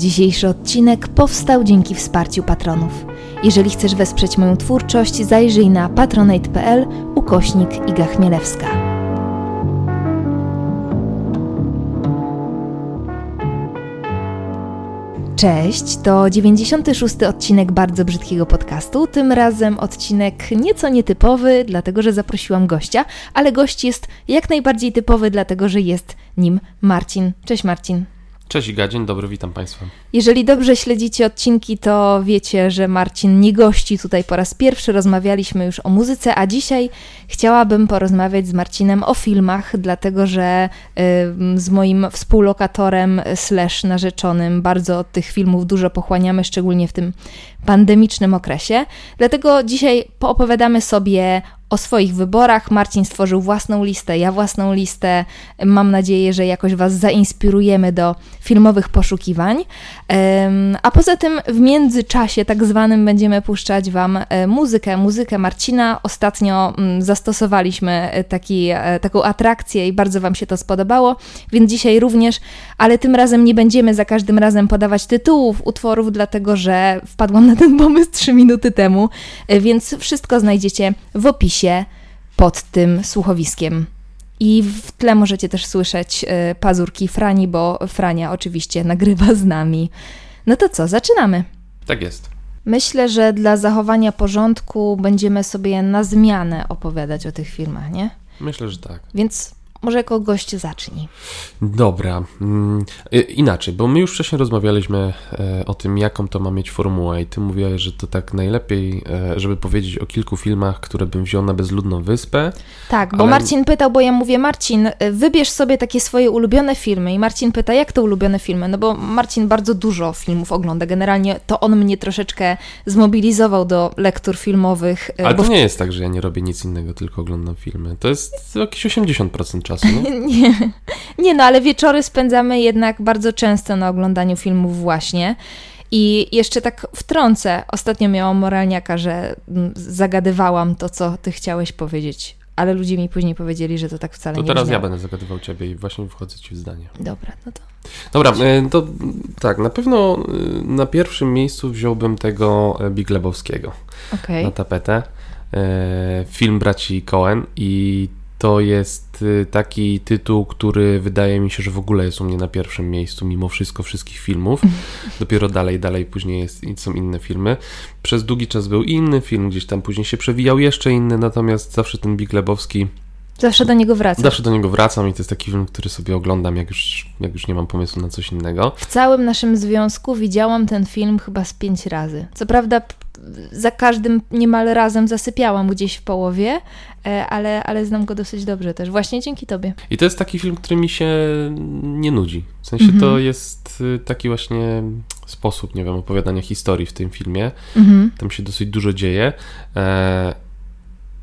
Dzisiejszy odcinek powstał dzięki wsparciu patronów. Jeżeli chcesz wesprzeć moją twórczość, zajrzyj na patronate.pl ukośnik Iga Chmielewska. Cześć, to 96. odcinek bardzo brzydkiego podcastu. Tym razem odcinek nieco nietypowy, dlatego że zaprosiłam gościa, ale gość jest jak najbardziej typowy, dlatego że jest nim Marcin. Cześć Marcin. Cześć Iga, dzień dobry, witam Państwa. Jeżeli dobrze śledzicie odcinki, to wiecie, że Marcin nie gości tutaj po raz pierwszy. Rozmawialiśmy już o muzyce, a dzisiaj chciałabym porozmawiać z Marcinem o filmach, dlatego że y, z moim współlokatorem slash narzeczonym bardzo od tych filmów dużo pochłaniamy, szczególnie w tym pandemicznym okresie. Dlatego dzisiaj poopowiadamy sobie o swoich wyborach. Marcin stworzył własną listę, ja własną listę. Mam nadzieję, że jakoś Was zainspirujemy do filmowych poszukiwań. A poza tym w międzyczasie tak zwanym będziemy puszczać Wam e, muzykę, muzykę Marcina. Ostatnio mm, zastosowaliśmy e, taki, e, taką atrakcję i bardzo Wam się to spodobało, więc dzisiaj również, ale tym razem nie będziemy za każdym razem podawać tytułów utworów, dlatego że wpadłam na ten pomysł 3 minuty temu, więc wszystko znajdziecie w opisie pod tym słuchowiskiem. I w tle możecie też słyszeć y, pazurki Frani, bo Frania oczywiście nagrywa z nami. No to co, zaczynamy. Tak jest. Myślę, że dla zachowania porządku będziemy sobie na zmianę opowiadać o tych filmach, nie? Myślę, że tak. Więc może jako gość zacznij. Dobra. Mm, inaczej, bo my już wcześniej rozmawialiśmy e, o tym, jaką to ma mieć formułę i ty mówiłeś, że to tak najlepiej, e, żeby powiedzieć o kilku filmach, które bym wziął na bezludną wyspę. Tak, bo ale... Marcin pytał, bo ja mówię, Marcin, e, wybierz sobie takie swoje ulubione filmy i Marcin pyta, jak to ulubione filmy? No bo Marcin bardzo dużo filmów ogląda, generalnie to on mnie troszeczkę zmobilizował do lektur filmowych. Ale to nie jest tak, że ja nie robię nic innego, tylko oglądam filmy. To jest jakieś 80% czasu. No? nie. nie, no ale wieczory spędzamy jednak bardzo często na oglądaniu filmów właśnie. I jeszcze tak wtrącę, ostatnio miałam moralniaka, że mm, zagadywałam to, co ty chciałeś powiedzieć, ale ludzie mi później powiedzieli, że to tak wcale to nie To teraz brzmiało. ja będę zagadywał ciebie i właśnie wchodzę ci w zdanie. Dobra, no to... Dobra, e, to tak, na pewno e, na pierwszym miejscu wziąłbym tego e, Big Lebowskiego okay. na tapetę. Film braci Cohen i to jest y, taki tytuł, który wydaje mi się, że w ogóle jest u mnie na pierwszym miejscu, mimo wszystko wszystkich filmów. Dopiero dalej, dalej później jest, są inne filmy. Przez długi czas był inny film, gdzieś tam później się przewijał jeszcze inny, natomiast zawsze ten Big Lebowski Zawsze do niego wracam. Zawsze do niego wracam i to jest taki film, który sobie oglądam, jak już, jak już nie mam pomysłu na coś innego. W całym naszym związku widziałam ten film chyba z pięć razy. Co prawda za każdym niemal razem zasypiałam gdzieś w połowie, e, ale, ale znam go dosyć dobrze też, właśnie dzięki tobie. I to jest taki film, który mi się nie nudzi. W sensie to mhm. jest y, taki właśnie sposób, nie wiem, opowiadania historii w tym filmie. Mhm. Tam się dosyć dużo dzieje. E,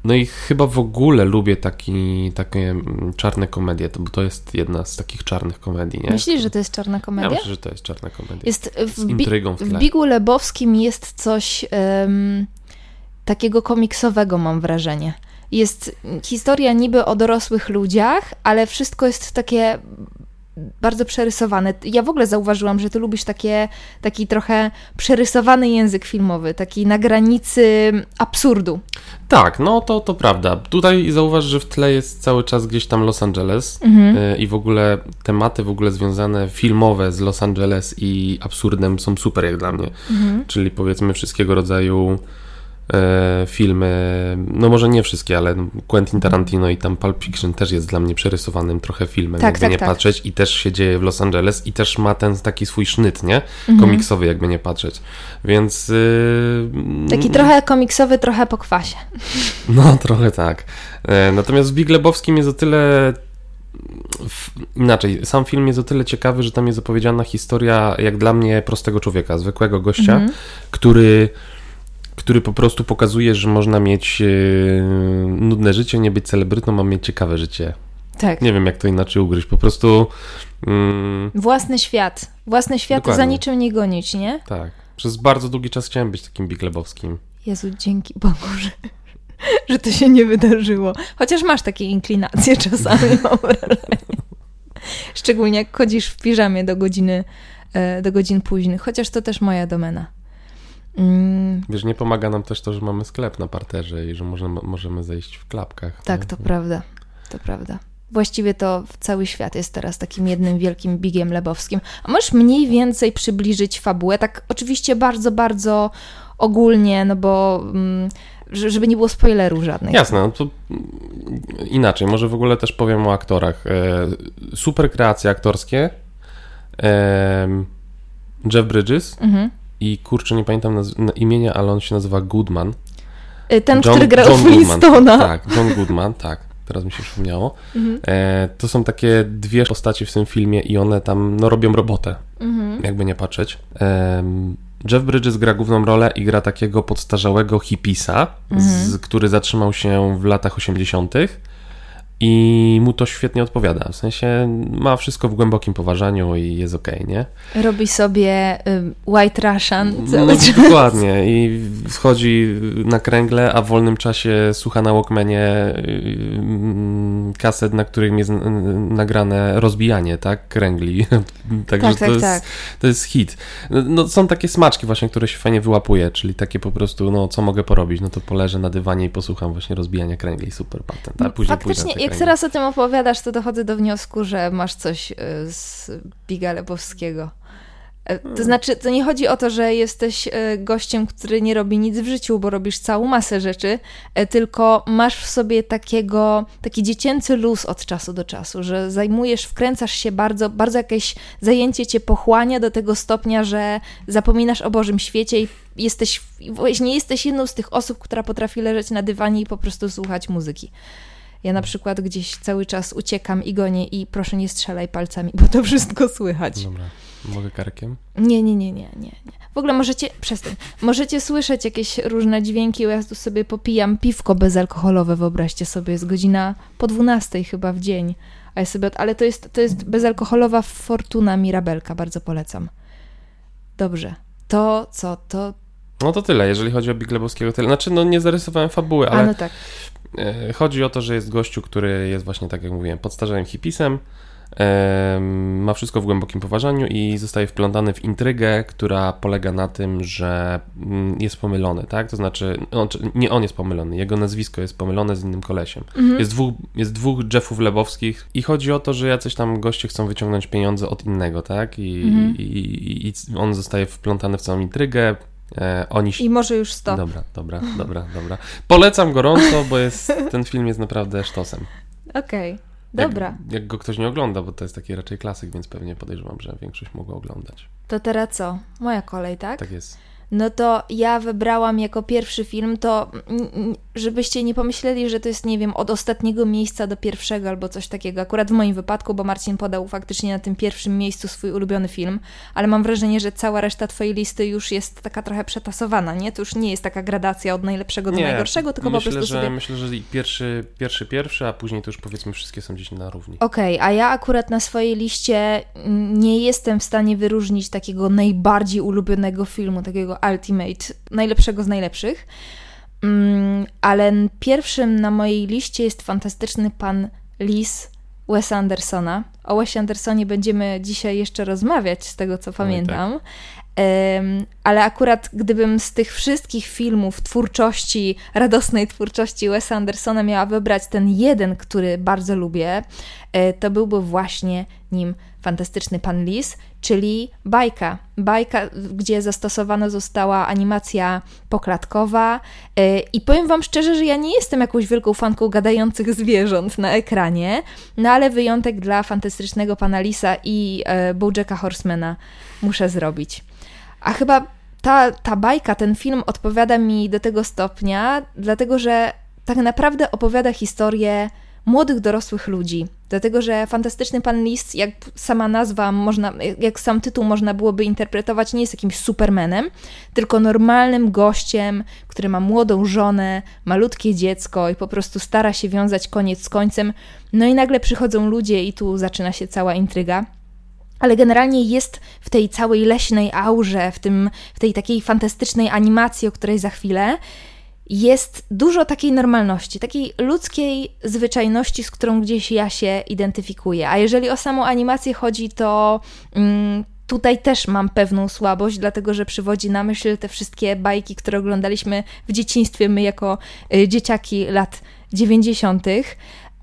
no i chyba w ogóle lubię taki, takie mm, czarne komedie, bo to jest jedna z takich czarnych komedii, nie? Myślisz, że to jest czarna komedia? Ja myślę, że to jest czarna komedia. Jest w, z intrygą w, w Bigu Lebowskim jest coś um, takiego komiksowego, mam wrażenie. Jest historia niby o dorosłych ludziach, ale wszystko jest takie bardzo przerysowane. Ja w ogóle zauważyłam, że ty lubisz takie, taki trochę przerysowany język filmowy, taki na granicy absurdu. Tak, no to, to prawda. Tutaj zauważ, że w tle jest cały czas gdzieś tam Los Angeles mhm. Y, i w ogóle tematy w ogóle związane filmowe z Los Angeles i absurdem są super jak dla mnie. Mhm. Czyli powiedzmy wszystkiego rodzaju E, filmy, no może nie wszystkie, ale Quentin Tarantino i tam Pulp Fiction też jest dla mnie przerysowanym trochę filmem, tak, jakby tak, nie tak. patrzeć i też się dzieje w Los Angeles i też ma ten taki swój sznyt, nie? Mhm. Komiksowy jakby nie patrzeć, więc... Yy... Taki trochę komiksowy, trochę po kwasie. No, trochę tak. E, natomiast w Big Lebowskim jest o tyle inaczej, sam film jest o tyle ciekawy, że tam jest opowiedziana historia, jak dla mnie, prostego człowieka, zwykłego gościa, mhm. który który po prostu pokazuje, że można mieć e, nudne życie, nie być celebrytą, a mieć ciekawe życie. Tak. Nie wiem, jak to inaczej ugryźć. Po prostu. Mm, Własny świat. Własny świat Dokładnie. za niczym nie gonić, nie? Tak. Przez bardzo długi czas chciałem być takim biglebowskim. Jezu, dzięki Bogu, że, że to się nie wydarzyło. Chociaż masz takie inklinacje czasami, mam wrażenie. Szczególnie jak chodzisz w piżamie do godziny e, do godzin późnych, chociaż to też moja domena. Mm. Wiesz, nie pomaga nam też to, że mamy sklep na parterze i że możemy, możemy zejść w klapkach. Tak, nie? to prawda. To prawda. Właściwie to cały świat jest teraz takim jednym wielkim bigiem lebowskim. A możesz mniej więcej przybliżyć fabułę? Tak oczywiście bardzo, bardzo ogólnie, no bo mm, żeby nie było spoilerów żadnych. Jasne, no to inaczej, może w ogóle też powiem o aktorach. E, super kreacje aktorskie. Jeff Bridges mhm. I kurczę, nie pamiętam imienia, ale on się nazywa Goodman. E, ten, John, który grał Flintstone'a. Tak, John Goodman, tak teraz mi się przypomniało. Mhm. E, to są takie dwie postaci w tym filmie i one tam no, robią robotę, mhm. jakby nie patrzeć. E, Jeff Bridges gra główną rolę i gra takiego podstarzałego hipisa, mhm. który zatrzymał się w latach 80 i mu to świetnie odpowiada. W sensie ma wszystko w głębokim poważaniu i jest okej, okay, nie? Robi sobie White Russian no, cały no, czas. Dokładnie. I wchodzi na kręgle, a w wolnym czasie słucha na Walkmanie kaset, na którym jest nagrane rozbijanie, tak? Kręgli. Także tak, tak, to, jest, tak. to jest hit. No, no, są takie smaczki właśnie, które się fajnie wyłapuje, czyli takie po prostu, no co mogę porobić? No to poleżę na dywanie i posłucham właśnie rozbijania kręgli. Super patent. A później Faktycznie, jak teraz o tym opowiadasz, to dochodzę do wniosku, że masz coś y, z Biga Lebowskiego. E, to znaczy, to nie chodzi o to, że jesteś e, gościem, który nie robi nic w życiu, bo robisz całą masę rzeczy, e, tylko masz w sobie takiego, taki dziecięcy luz od czasu do czasu, że zajmujesz, wkręcasz się bardzo, bardzo jakieś zajęcie cię pochłania do tego stopnia, że zapominasz o Bożym świecie i jesteś, nie jesteś jedną z tych osób, która potrafi leżeć na dywanie i po prostu słuchać muzyki. Ja na przykład gdzieś cały czas uciekam i gonię i proszę nie strzelaj palcami, bo to wszystko słychać. Dobra. Mogę karkiem? Nie, nie, nie, nie, nie, nie. W ogóle możecie, przestań, możecie słyszeć jakieś różne dźwięki, ja tu sobie popijam piwko bezalkoholowe, wyobraźcie sobie, jest godzina po 12 chyba w dzień, a ja sobie, ale to jest, to jest bezalkoholowa Fortuna Mirabelka, bardzo polecam. Dobrze, to co, to... No to tyle, jeżeli chodzi o Big Lebowskiego, tyle. Znaczy, no nie zarysowałem fabuły, ale... A, no tak. E, chodzi o to, że jest gościu, który jest właśnie, tak jak mówiłem, podstarzałym hipisem, ma wszystko w głębokim poważaniu i zostaje wplątany w intrygę, która polega na tym, że mm, jest pomylony, tak? To znaczy, on, nie on jest pomylony, jego nazwisko jest pomylone z innym kolesiem. Mhm. Jest, dwóch, jest dwóch Jeffów Lebowskich i chodzi o to, że jacyś tam goście chcą wyciągnąć pieniądze od innego, tak? I, mhm. i, i, i on zostaje wplątany w całą intrygę, E, oni... I może już stop. Dobra, dobra, dobra, dobra. Polecam gorąco, bo jest, ten film jest naprawdę sztosem. Okej. Okay. Dobra. Jak, jak, go ktoś nie ogląda, bo to jest taki raczej klasyk, więc pewnie podejrzewam, że większość mogła oglądać. To teraz co? Moja kolej, tak? Tak jest no to ja wybrałam jako pierwszy film to, żebyście nie pomyśleli, że to jest, nie wiem, od ostatniego miejsca do pierwszego albo coś takiego. Akurat w moim wypadku, bo Marcin podał faktycznie na tym pierwszym miejscu swój ulubiony film, ale mam wrażenie, że cała reszta twojej listy już jest taka trochę przetasowana, nie? To już nie jest taka gradacja od najlepszego do nie, najgorszego, tylko myślę, po prostu że, sobie... Myślę, że pierwszy, pierwszy, pierwszy, a później to już powiedzmy wszystkie są gdzieś na równi. Okej, okay, a ja akurat na swojej liście nie jestem w stanie wyróżnić takiego najbardziej ulubionego filmu, takiego Ultimate, najlepszego z najlepszych. Mm, ale pierwszym na mojej liście jest fantastyczny pan Lis Wes Andersona. O Wesie Andersonie będziemy dzisiaj jeszcze rozmawiać, z tego co pamiętam. tak. Ale akurat gdybym z tych wszystkich filmów twórczości, radosnej twórczości Wesa Andersona miała wybrać ten jeden, który bardzo lubię, e, to byłby właśnie nim Fantastyczny Pan Lis, czyli bajka. Bajka, gdzie zastosowana została animacja poklatkowa. E, I powiem Wam szczerze, że ja nie jestem jakąś wielką fanką gadających zwierząt na ekranie, no ale wyjątek dla Fantastycznego Pana Lisa i e, Bojacka Horsemana muszę zrobić. A chyba ta, ta bajka, ten film odpowiada mi do tego stopnia, dlatego że tak naprawdę opowiada historię młodych, dorosłych ludzi. Dlatego, że Fantastyczny Pan Lis, jak sama nazwa, można, jak sam tytuł można byłoby interpretować, nie jest jakimś supermenem, tylko normalnym gościem, który ma młodą żonę, malutkie dziecko i po prostu stara się wiązać koniec z końcem. No i nagle przychodzą ludzie i tu zaczyna się cała intryga. Ale generalnie jest w tej całej leśnej aurze, w, tym, w tej takiej fantastycznej animacji, o której za chwilę, jest dużo takiej normalności, takiej ludzkiej zwyczajności, z którą gdzieś ja się identyfikuję. A jeżeli o samą animację chodzi, to mm, Tutaj też mam pewną słabość, dlatego że przywodzi na myśl te wszystkie bajki, które oglądaliśmy w dzieciństwie, my jako y, dzieciaki lat 90.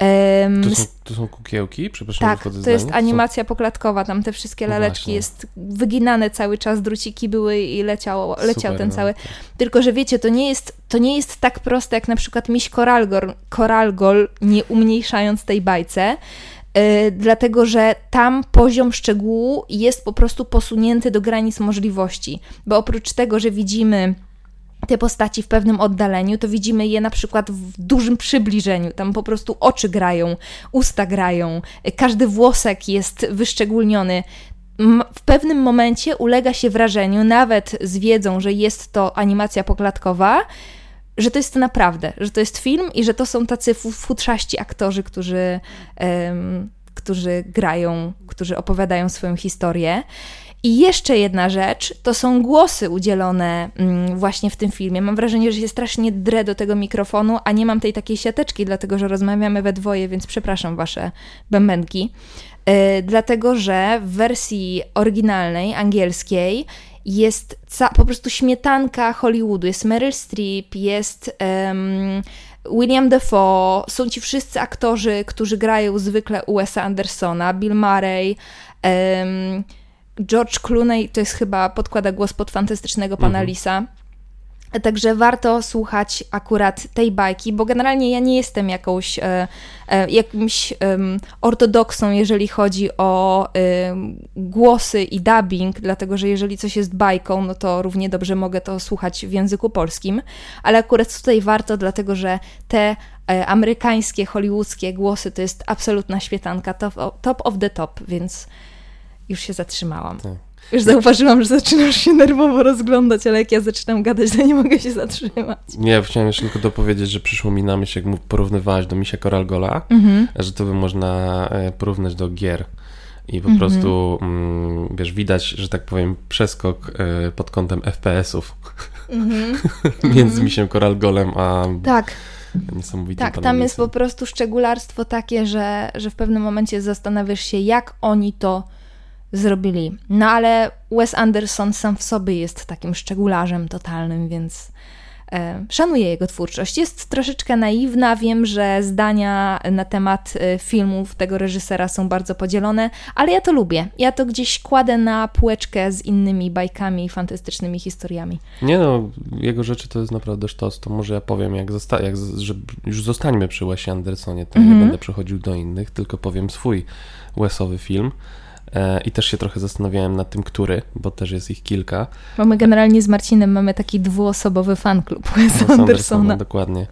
Um, to, są, to są kukiełki? Przepraszam, Tak, to zdanie. jest animacja poklatkowa, tam te wszystkie no laleczki no jest wyginane cały czas, druciki były i leciał, leciał Super, ten no, cały. Tak. Tylko, że wiecie, to nie, jest, to nie jest tak proste jak na przykład miś koralgol, koralgol nie umniejszając tej bajce, yy, dlatego, że tam poziom szczegółu jest po prostu posunięty do granic możliwości, bo oprócz tego, że widzimy te postaci w pewnym oddaleniu, to widzimy je na przykład w dużym przybliżeniu. Tam po prostu oczy grają, usta grają, każdy włosek jest wyszczególniony. W pewnym momencie ulega się wrażeniu, nawet z wiedzą, że jest to animacja poklatkowa, że to jest naprawdę, że to jest film i że to są tacy futrzaści aktorzy, którzy, um, którzy grają, którzy opowiadają swoją historię. I jeszcze jedna rzecz, to są głosy udzielone mm, właśnie w tym filmie. Mam wrażenie, że się strasznie drę do tego mikrofonu, a nie mam tej takiej siateczki, dlatego że rozmawiamy we dwoje, więc przepraszam wasze bębenki. Yy, dlatego, że w wersji oryginalnej, angielskiej, jest po prostu śmietanka Hollywoodu. Jest Meryl Streep, jest um, William Defoe, są ci wszyscy aktorzy, którzy grają zwykle u Wes'a Andersona, Bill Murray, um, George Clooney to jest chyba podkłada głos pod fantastycznego pana mhm. Lisa. Także warto słuchać akurat tej bajki, bo generalnie ja nie jestem jakąś e, e, jakimś e, ortodoksą, jeżeli chodzi o głosy i dubbing, dlatego że jeżeli coś jest bajką, no to równie dobrze mogę to słuchać w języku polskim, ale akurat tutaj warto, dlatego że te e, amerykańskie, hollywoodzkie głosy to jest absolutna świetanka, top, top of the top, więc już się zatrzymałam. Tak. Już zauważyłam, że zaczynasz się nerwowo rozglądać, ale jak ja zaczynam gadać, to nie mogę się zatrzymać. Nie, chciałem jeszcze tylko dopowiedzieć, że przyszło mi na myśl, jak porównywałaś do Misia Koralgola, mhm. że to by można e, porównać do gier. I po mhm. prostu, mm, wiesz, widać, że tak powiem, przeskok e, pod kątem FPS-ów mhm. między mhm. Misiem Koralgolem a... Tak. Tak, tam jest po prostu szczególarstwo takie, że, że w pewnym momencie zastanawiasz się, jak oni to zrobili. No ale Wes Anderson sam w sobie jest takim szczegularzem totalnym, więc e, szanuję jego twórczość. Jest troszeczkę naiwna, wiem, że zdania na temat e, filmów tego reżysera są bardzo podzielone, ale ja to lubię. Ja to gdzieś kładę na półeczkę z innymi bajkami i fantastycznymi historiami. Nie no, jego rzeczy to jest naprawdę sztos. To może ja powiem, jak, zosta- jak z- że już zostańmy przy Wesie Andersonie, to mm-hmm. nie mhm. będę przechodził do innych, tylko powiem swój Wesowy film. E, I też się trochę zastanawiałem nad tym, który, bo też jest ich kilka. Bo my generalnie z Marcinem mamy taki dwuosobowy fanklub Wes Andersona. Dokładnie.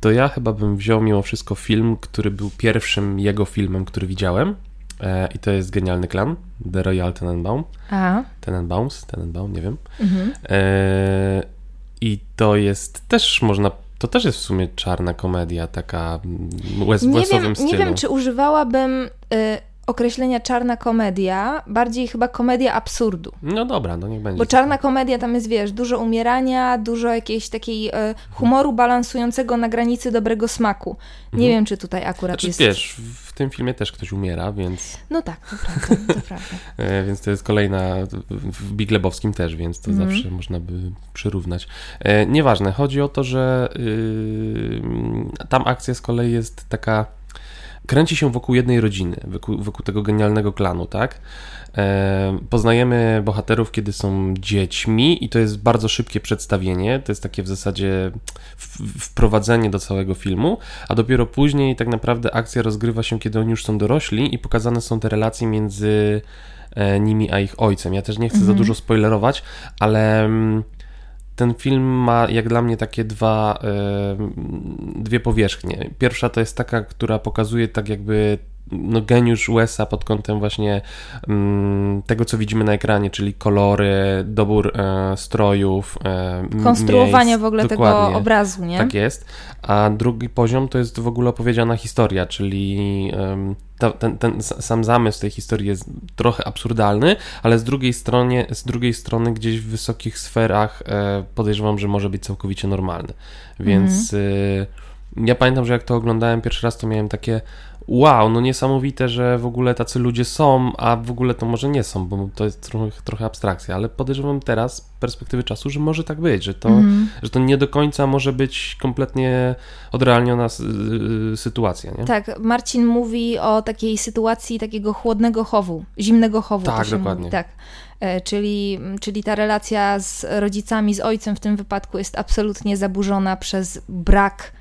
To ja chyba bym wziął mimo wszystko film, który był pierwszym jego filmem, który widziałem. E, I to jest Genialny Klan, The Royal Tenenbaum. A. Tenenbaums, Tenenbaum, nie wiem. Mhm. E, I to jest też można to też jest w sumie czarna komedia, taka łez, nie wiem, stylu. Nie wiem, czy używałabym y, określenia czarna komedia, bardziej chyba komedia absurdu. No dobra, no niech będzie. Bo czarna komedia tam jest, wiesz, dużo umierania, dużo jakiejś takiej e, humoru balansującego na granicy dobrego smaku. Nie mhm. wiem, czy tutaj akurat znaczy, jest... wiesz, w tym filmie też ktoś umiera, więc... No tak, to prawda, to prawda. e, więc to jest kolejna, w Big Lebowskim też, więc to mhm. zawsze można by przyrównać. E, nieważne, chodzi o to, że y, tam akcja z kolei jest taka kręci się wokół jednej rodziny, wokół, wokół tego genialnego klanu, tak? E, poznajemy bohaterów, kiedy są dziećmi, i to jest bardzo szybkie przedstawienie. To jest takie w zasadzie wprowadzenie do całego filmu, a dopiero później tak naprawdę akcja rozgrywa się, kiedy oni już są dorośli i pokazane są te relacje między e, nimi a ich ojcem. Ja też nie chcę mhm. za dużo spoilerować, ale mm, ten film ma jak dla mnie takie dwa, dwie powierzchnie. Pierwsza to jest taka, która pokazuje tak jakby no, geniusz USA pod kątem właśnie mm, tego, co widzimy na ekranie, czyli kolory, dobór e, strojów, e, konstruowanie miejsc. w ogóle Dokładnie. tego obrazu, nie? Tak jest. A drugi poziom to jest w ogóle opowiedziana historia, czyli ta, ten, ten sam zamysł tej historii jest trochę absurdalny, ale z drugiej strony, z drugiej strony gdzieś w wysokich sferach e, podejrzewam, że może być całkowicie normalny. Więc mhm. y, ja pamiętam, że jak to oglądałem pierwszy raz, to miałem takie wow, no niesamowite, że w ogóle tacy ludzie są, a w ogóle to może nie są, bo to jest trochę, trochę abstrakcja, ale podejrzewam teraz z perspektywy czasu, że może tak być, że to, mm. że to nie do końca może być kompletnie odrealniona y, sytuacja, nie? Tak, Marcin mówi o takiej sytuacji takiego chłodnego chowu, zimnego chowu. Tak, dokładnie. Mówi, tak. E, czyli, czyli ta relacja z rodzicami, z ojcem w tym wypadku jest absolutnie zaburzona przez brak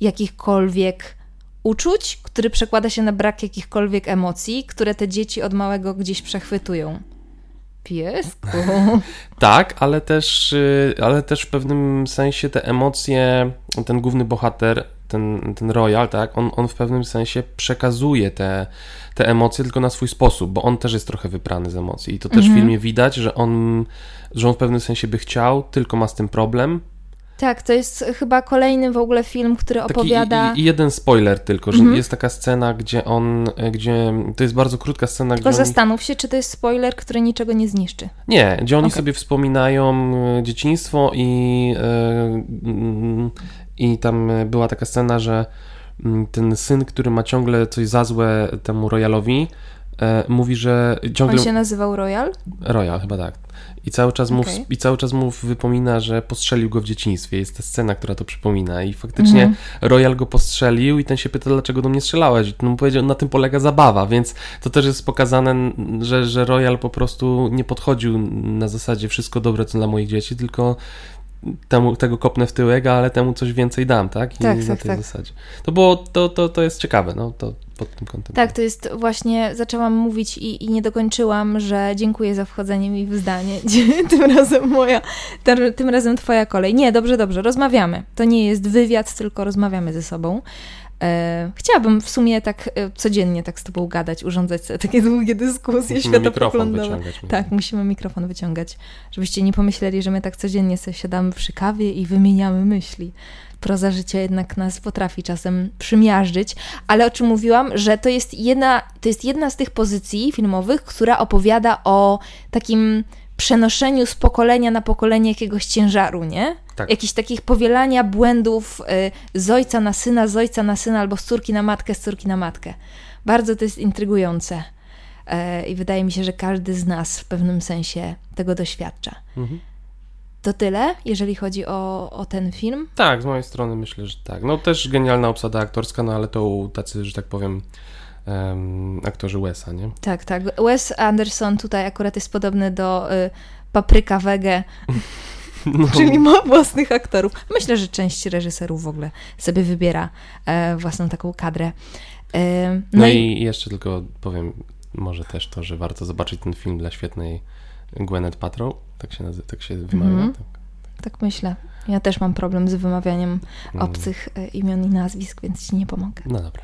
jakichkolwiek uczuć, który przekłada się na brak jakichkolwiek emocji, które te dzieci od małego gdzieś przechwytują. Piesku. tak, ale też, y, ale też w pewnym sensie te emocje, ten główny bohater, ten, ten Royal, tak, on, on w pewnym sensie przekazuje te, te emocje tylko na swój sposób, bo on też jest trochę wyprany z emocji. I to też mhm. w filmie widać, że on, że on w pewnym sensie by chciał, tylko ma z tym problem, tak, to jest chyba kolejny w ogóle film, który Taki opowiada. I, I, jeden spoiler tylko, że mhm. jest taka scena, gdzie on, gdzie to jest bardzo krótka scena. Tylko gdzie zastanów się, czy to jest spoiler, który niczego nie zniszczy. Nie, gdzie oni okay. sobie wspominają e, dzieciństwo i, yy, i tam była taka scena, że mm, ten syn, który ma ciągle coś za złe temu Royalowi, e, mówi, że ciągle... On się nazywał Royal? Royal, chyba tak. I cały, czas mu, okay. I cały czas mu wypomina, że postrzelił go w dzieciństwie. Jest ta scena, która to przypomina. I faktycznie mm -hmm. Royal go postrzelił i ten się pyta, dlaczego do mnie strzelałeś. I mu powiedział, na tym polega zabawa, więc to też jest pokazane, że, że Royal po prostu nie podchodził na zasadzie wszystko dobre co dla moich dzieci, tylko temu, tego kopnę w tyłek, ale temu coś więcej dam, tak? I tak, na tak, tej tak. zasadzie. To było, to, to, to jest ciekawe, no, to pod tym kątem. Tak, to jest właśnie, zaczęłam mówić i, i nie dokończyłam, że dziękuję za wchodzenie mi w zdanie. tym razem moja, tym, tym razem twoja kolej. Nie, dobrze, dobrze, rozmawiamy. To nie jest wywiad, tylko rozmawiamy ze sobą. E, chciałabym w sumie tak e, codziennie tak z tobą gadać, urządzać sobie takie długie dyskusje musimy światopoglądowe. Tak, musimy mikrofon wyciągać, żebyście nie pomyśleli, że my tak codziennie sobie siadamy przy kawie i wymieniamy myśli. Proza życia jednak nas potrafi czasem przymiażdżyć, ale o czym mówiłam, że to jest jedna, to jest jedna z tych pozycji filmowych, która opowiada o takim przenoszeniu z pokolenia na pokolenie jakiegoś ciężaru, nie? Tak. Jakichś takich powielania błędów y, z ojca na syna, z ojca na syna, albo z córki na matkę, z córki na matkę. Bardzo to jest intrygujące. Y, I wydaje mi się, że każdy z nas w pewnym sensie tego doświadcza. Mhm. To tyle, jeżeli chodzi o, o ten film? Tak, z mojej strony myślę, że tak. No też genialna obsada aktorska, no ale to tacy, że tak powiem, um, aktorzy Wesa, nie? Tak, tak. Wes Anderson tutaj akurat jest podobny do y, Papryka Wege. No. Czyli ma własnych aktorów. Myślę, że część reżyserów w ogóle sobie wybiera e, własną taką kadrę. E, no, no i... i... jeszcze tylko powiem może też to, że warto zobaczyć ten film dla świetnej Gwyneth Paltrow. Tak się nazywa, tak się wymawia. Mm -hmm. tak, tak. tak, myślę. Ja też mam problem z wymawianiem mm. obcych mm. imion i nazwisk, więc ci nie pomogę. No dobra.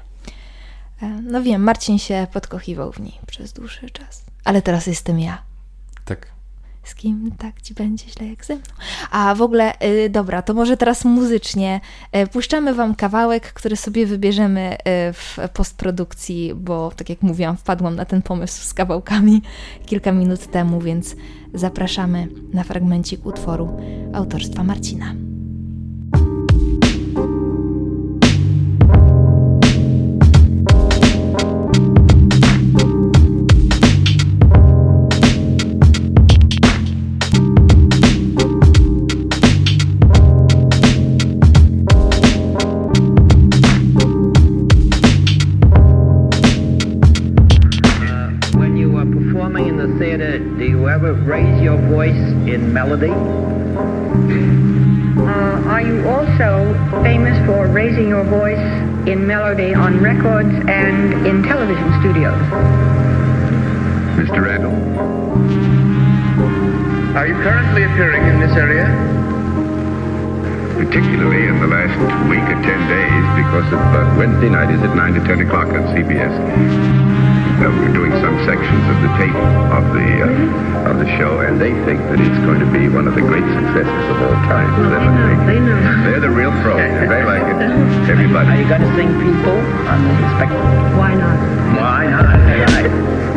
E, no wiem, Marcin się podkochiwał w niej przez dłuższy czas. Ale teraz jestem ja. Tak. Z kim tak ci będzie źle jak ze mną. A w ogóle, yy, dobra, to może teraz muzycznie yy, puszczamy wam kawałek, który sobie wybierzemy yy, w postprodukcji, bo tak jak mówiłam, wpadłam na ten pomysł z kawałkami kilka minut temu, więc zapraszamy na fragmencik utworu autorstwa Marcina. Melody. Uh, are you also famous for raising your voice in melody on records and in television studios? Mr. Randall. Are you currently appearing in this area? Particularly in the last week or ten days because of uh, Wednesday night is at 9 to 10 o'clock on CBS. Uh, we're doing some sections of the tape of the uh, of the show, and they think that it's going to be one of the great successes of all time. Well, they know, they know. They're the real pros. they like it. Everybody. Are you going to sing people I'm spectrum? Why not? Why not?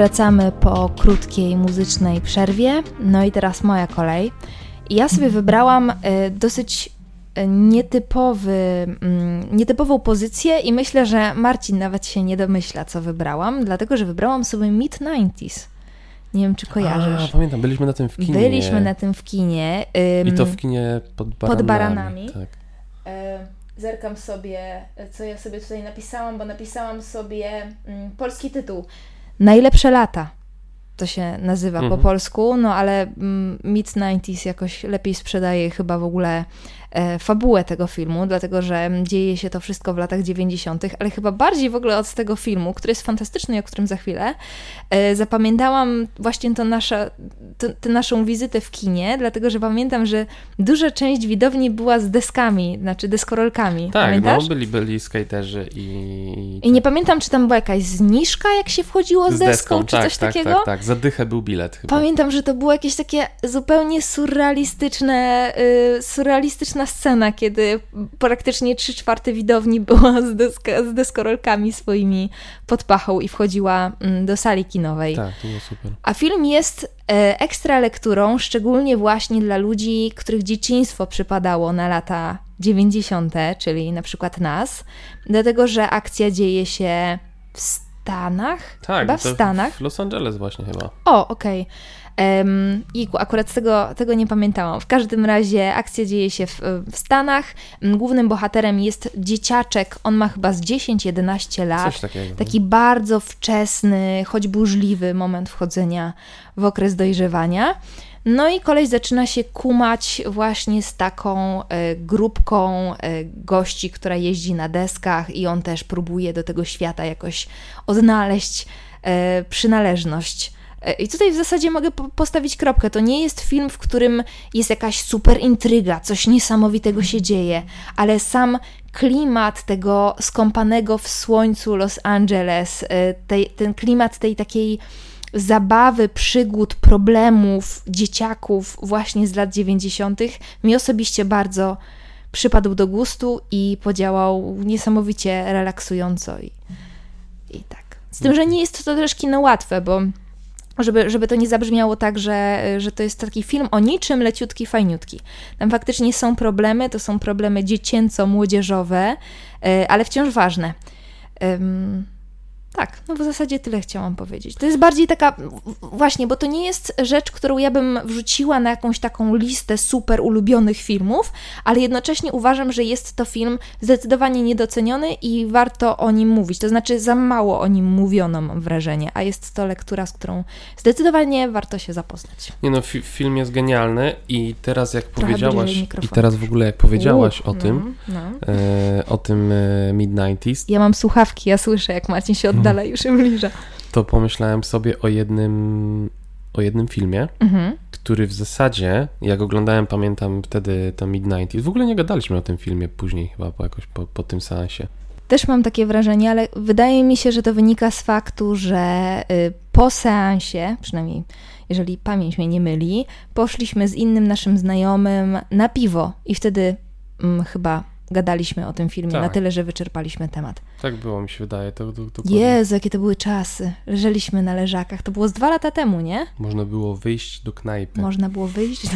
Wracamy po krótkiej muzycznej przerwie. No i teraz moja kolej. Ja sobie wybrałam y, dosyć y, nietypowy, mm, nietypową pozycję i myślę, że Marcin nawet się nie domyśla, co wybrałam, dlatego że wybrałam sobie Mid-90s. Nie wiem, czy kojarzysz. A, pamiętam, byliśmy na tym w kinie. Byliśmy na tym w kinie. I to w kinie pod baranami. Pod baranami. Tak. Zerkam sobie, co ja sobie tutaj napisałam, bo napisałam sobie mm, polski tytuł. Najlepsze lata. To się nazywa Mhm. po polsku, no ale mm, Mid-90s jakoś lepiej sprzedaje chyba w ogóle fabułę tego filmu, dlatego że dzieje się to wszystko w latach 90., ale chyba bardziej w ogóle od tego filmu, który jest fantastyczny o którym za chwilę, e, zapamiętałam właśnie to nasza, to, tę naszą wizytę w kinie, dlatego że pamiętam, że duża część widowni była z deskami, znaczy deskorolkami. Tak, Pamiętasz? no byli, byli skaterzy i... I nie pamiętam, czy tam była jakaś zniżka, jak się wchodziło z, deską, czy tak, coś tak, takiego. Tak, tak, za dychę był bilet chyba. Pamiętam, że to było jakieś takie zupełnie surrealistyczne, y, surrealistyczna scena, kiedy praktycznie trzy czwarte widowni była z, deska, z deskorolkami swoimi pod pachą i wchodziła mm, do sali kinowej. Tak, to było super. A film jest e, ekstra lekturą, szczególnie właśnie dla ludzi, których dzieciństwo przypadało na lata 90., czyli na przykład nas, dlatego że akcja dzieje się w Stanach. Tak, chyba w Stanach. W Los Angeles właśnie chyba. O, okej. Um, Iku, akurat tego, tego nie pamiętałam. W każdym razie akcja dzieje się w, w Stanach. Mm, Głównym bohaterem jest dzieciaczek, on ma chyba z 10-11 lat. Taki bardzo wczesny, choć burzliwy moment wchodzenia w okres dojrzewania. No i koleś zaczyna się kumać właśnie z taką e, grupką e, gości, która jeździ na deskach i on też próbuje do tego świata jakoś odnaleźć e, przynależność. E, I tutaj w zasadzie mogę po- postawić kropkę. To nie jest film, w którym jest jakaś super intryga, coś niesamowitego się dzieje, ale sam klimat tego skąpanego w słońcu Los Angeles, e, tej, ten klimat tej takiej zabawy, przygód, problemów dzieciaków właśnie z lat 90. mi osobiście bardzo przypadł do gustu i podziałał niesamowicie relaksująco i, i tak. Z tym, że nie jest to też kino łatwe, bo żeby, żeby to nie zabrzmiało tak, że, że to jest taki film o niczym, leciutki, fajniutki. Tam faktycznie są problemy, to są problemy dziecięco-młodzieżowe, e, ale wciąż ważne. Tak, no w zasadzie tyle chciałam powiedzieć. To jest bardziej taka, właśnie, bo to nie jest rzecz, którą ja bym wrzuciła na jakąś taką listę super ulubionych filmów, ale jednocześnie uważam, że jest to film zdecydowanie niedoceniony i warto o nim mówić. To znaczy, za mało o nim mówiono, mam wrażenie, a jest to lektura, z którą zdecydowanie warto się zapoznać. Nie no, fi- film jest genialny i teraz jak Trochę powiedziałaś, i teraz w ogóle jak powiedziałaś U, o no, tym, No. e, o tym e, Mid-90s, Ja mam słuchawki, ja słyszę, jak Marcin się oddala i już przybliża. to pomyślałem sobie o jednym, o jednym filmie, Mhm. który w zasadzie, jak oglądałem, pamiętam wtedy to Mid-90s, w ogóle nie gadaliśmy o tym filmie później chyba, po jakoś po, po tym seansie. Też mam takie wrażenie, ale wydaje mi się, że to wynika z faktu, że y, po seansie, przynajmniej jeżeli pamięć mnie nie myli, poszliśmy z innym naszym znajomym na piwo i wtedy mm, chyba gadaliśmy o tym filmie Tak. na tyle, że wyczerpaliśmy temat. Tak było, mi się wydaje. To, to, dokładnie. Jezu, jakie to były czasy. Leżeliśmy na leżakach. To było z dwa lata temu, nie? Można było wyjść do knajpy. Można było wyjść. do-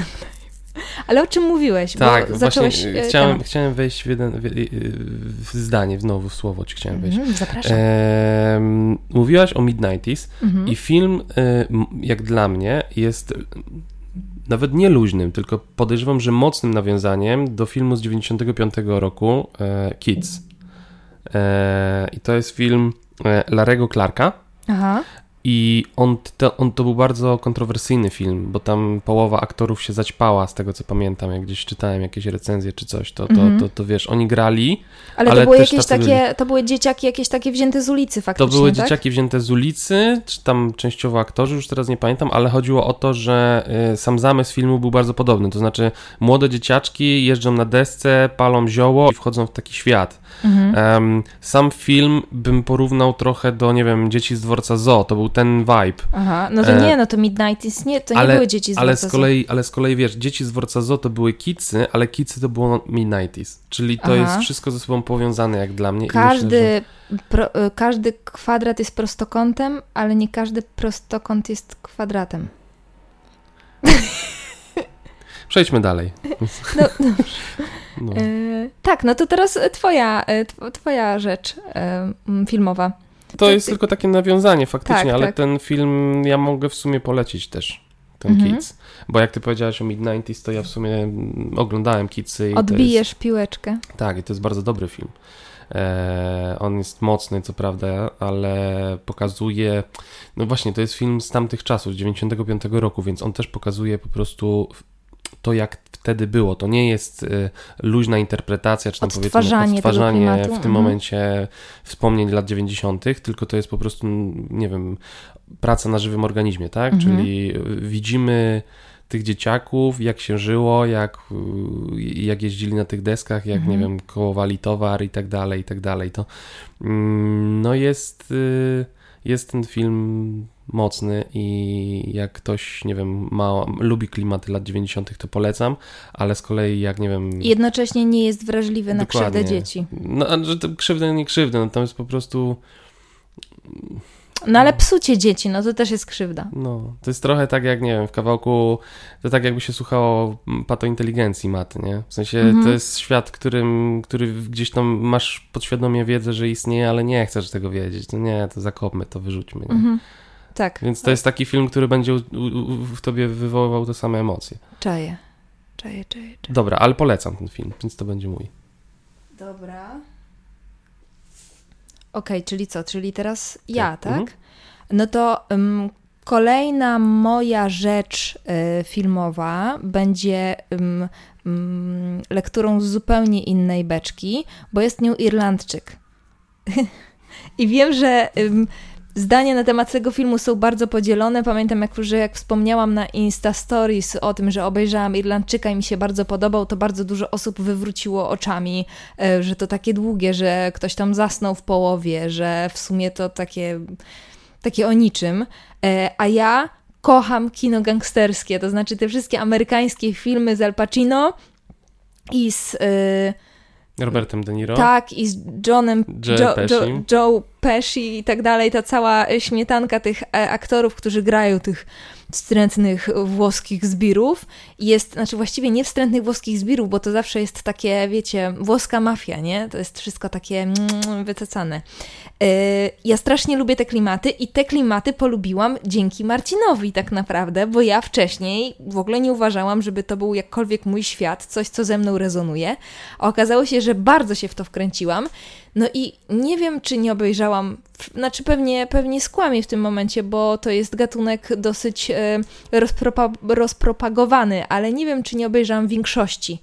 Ale o czym mówiłeś? Tak, Bo zacząłeś właśnie e, chciałem, temat. chciałem wejść w, jeden, w, w zdanie, znowu w słowo ci chciałem wejść. Mhm, zapraszam. Em, mówiłaś o Mid-90s Mhm. i film, m, jak dla mnie, jest nawet nie luźnym, tylko podejrzewam, że mocnym nawiązaniem do filmu z 95 roku e, Kids. E, I to jest film e, Larego Clarka. Aha. I on to, on to był bardzo kontrowersyjny film, bo tam połowa aktorów się zaćpała, z tego co pamiętam, jak gdzieś czytałem jakieś recenzje czy coś, to, to, Mhm. to, to wiesz, oni grali, Ale, Ale to były jakieś takie, to były dzieciaki jakieś takie wzięte z ulicy to faktycznie, były tak? dzieciaki wzięte z ulicy, czy tam częściowo aktorzy, już teraz nie pamiętam, ale chodziło o to, że y, sam zamysł filmu był bardzo podobny, to znaczy młode dzieciaczki jeżdżą na desce, palą zioło i wchodzą w taki świat. Mhm. Em, sam film bym porównał trochę do, nie wiem, Dzieci z dworca Zoo. To był ten vibe. Aha, no to E, nie, no to Midnight is nie, to nie ale, były dzieci z ale z kolei, ale z kolei wiesz, dzieci z Worcazo to były kidsy, ale kidsy to było Midnighties. Czyli to Aha. jest wszystko ze sobą powiązane jak dla mnie. i Każdy, myślę, że... pro, y, każdy kwadrat jest prostokątem, ale nie każdy prostokąt jest kwadratem. Przejdźmy dalej. No, No. E, tak, no to teraz e, twoja, e, tw- twoja rzecz e, filmowa. To jest ty- tylko takie nawiązanie faktycznie, Tak, ale tak. ten film ja mogę w sumie polecić też. Ten Mhm. Kids. Bo jak ty powiedziałaś o Mid-90s, to ja w sumie mm, oglądałem Kidsy. i Odbijesz piłeczkę. Jest, tak, i to jest bardzo dobry film. E, on jest mocny, co prawda, ale pokazuje. No właśnie, to jest film z tamtych czasów, z 95 roku, więc on też pokazuje po prostu to, jak wtedy było. To nie jest y, luźna interpretacja, czy tam powiedzmy Odtwarzanie tego odtwarzanie w tym mhm. momencie wspomnień lat 90., tylko to jest po prostu, nie wiem, praca na żywym organizmie, tak? Mhm. Czyli y, widzimy tych dzieciaków, jak się żyło, jak, y, jak jeździli na tych deskach, jak, nie Mhm. wiem, kołowali towar i tak dalej, i tak dalej. To mm, no jest, y, jest ten film mocny i jak ktoś, nie wiem, ma, lubi klimaty lat 90., to polecam, ale z kolei jak, nie wiem... Jednocześnie nie jest wrażliwy na Dokładnie. krzywdę dzieci. No, że to krzywdę, nie krzywdę, no to jest po prostu, No ale psucie dzieci, no to też jest krzywda. no, to jest trochę tak jak, nie wiem, w kawałku, to tak jakby się słuchało patointeligencji maty, nie? W sensie Mhm. to jest świat, którym, który gdzieś tam masz podświadomie wiedzę, że istnieje, ale nie chcesz tego wiedzieć. No nie, to zakopmy, to wyrzućmy, nie? Mhm. Tak, Więc to jest taki film, który będzie u, u, u, w tobie wywoływał te same emocje. czaję. Czaję, czaję, czaję. Dobra, ale polecam ten film, więc to będzie mój. Dobra. Okej, czyli co? Czyli teraz ja, Tak, tak? mhm. No to ym, kolejna moja rzecz y, filmowa będzie ym, ym, lekturą z zupełnie innej beczki, bo jest nią Irlandczyk. I wiem, że zdania na temat tego filmu są bardzo podzielone. Pamiętam, jak, że jak wspomniałam na Insta Stories o tym, że obejrzałam Irlandczyka i mi się bardzo podobał, to bardzo dużo osób wywróciło oczami, e, że to takie długie, że ktoś tam zasnął w połowie, że w sumie to takie, takie o niczym. E, A ja kocham kino gangsterskie, to znaczy te wszystkie amerykańskie filmy z Al Pacino i z... e, Robertem De Niro. tak, i z Johnem Joe Joe, Pesci. Joe, Pesci i tak dalej, ta cała śmietanka tych e, aktorów, którzy grają tych wstrętnych włoskich zbirów. Jest, znaczy właściwie nie wstrętnych włoskich zbirów, bo to zawsze jest takie, wiecie, włoska mafia, nie? To jest wszystko takie mm, wycacane. E, Ja strasznie lubię te klimaty i te klimaty polubiłam dzięki Marcinowi tak naprawdę, bo ja wcześniej w ogóle nie uważałam, żeby to był jakkolwiek mój świat, coś, co ze mną rezonuje. A okazało się, że bardzo się w to wkręciłam. No i nie wiem, czy nie obejrzałam, znaczy pewnie, pewnie skłamię w tym momencie, bo to jest gatunek dosyć e, rozpropa rozpropagowany, ale nie wiem, czy nie obejrzałam większości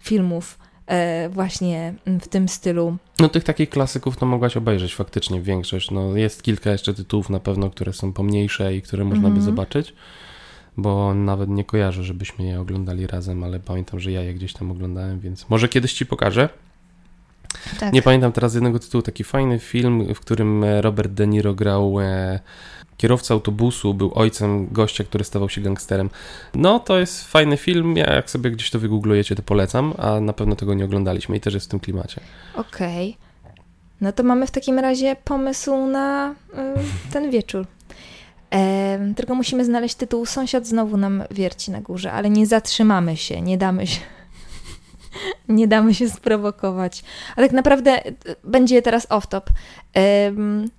filmów e, właśnie w tym stylu. No tych takich klasyków to mogłaś obejrzeć faktycznie większość. No jest kilka jeszcze tytułów na pewno, które są pomniejsze i które można by Mhm. zobaczyć, bo nawet nie kojarzę, żebyśmy je oglądali razem, ale pamiętam, że ja je gdzieś tam oglądałem, więc może kiedyś ci pokażę. Tak. Nie pamiętam teraz jednego tytułu, taki fajny film, w którym e, Robert De Niro grał e, kierowca autobusu, był ojcem gościa, który stawał się gangsterem. No, to jest fajny film, ja jak sobie gdzieś to wygooglujecie, to polecam, a na pewno tego nie oglądaliśmy i też jest w tym klimacie. Okej. No to mamy w takim razie pomysł na y, ten wieczór. Em, tylko musimy znaleźć tytuł. Sąsiad znowu nam wierci na górze, ale nie zatrzymamy się, nie damy się. Nie damy się sprowokować. A tak naprawdę y, będzie teraz off-top. Em,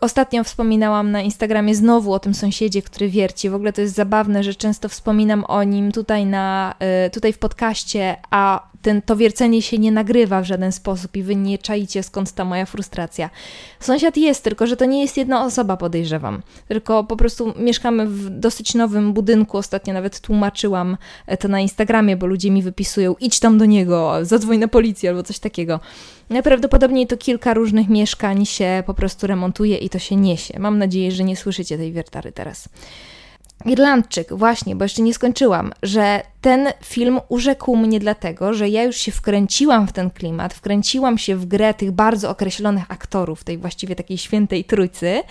Ostatnio wspominałam na Instagramie znowu o tym sąsiedzie, który wierci. W ogóle to jest zabawne, że często wspominam o nim tutaj, na, y, tutaj w podcaście, a ten, to wiercenie się nie nagrywa w żaden sposób i wy nie czaicie skąd ta moja frustracja. Sąsiad jest, tylko że to nie jest jedna osoba, podejrzewam. Tylko po prostu mieszkamy w dosyć nowym budynku. Ostatnio nawet tłumaczyłam e, to na Instagramie, bo ludzie mi wypisują: idź tam do niego, zadzwoń na policję albo coś takiego. Najprawdopodobniej to kilka różnych mieszkań się po prostu remontuje i to się niesie. Mam nadzieję, że nie słyszycie tej wiertary teraz. Irlandczyk, właśnie, bo jeszcze nie skończyłam, że ten film urzekł mnie dlatego, że ja już się wkręciłam w ten klimat, wkręciłam się w grę tych bardzo określonych aktorów, tej właściwie takiej świętej trójcy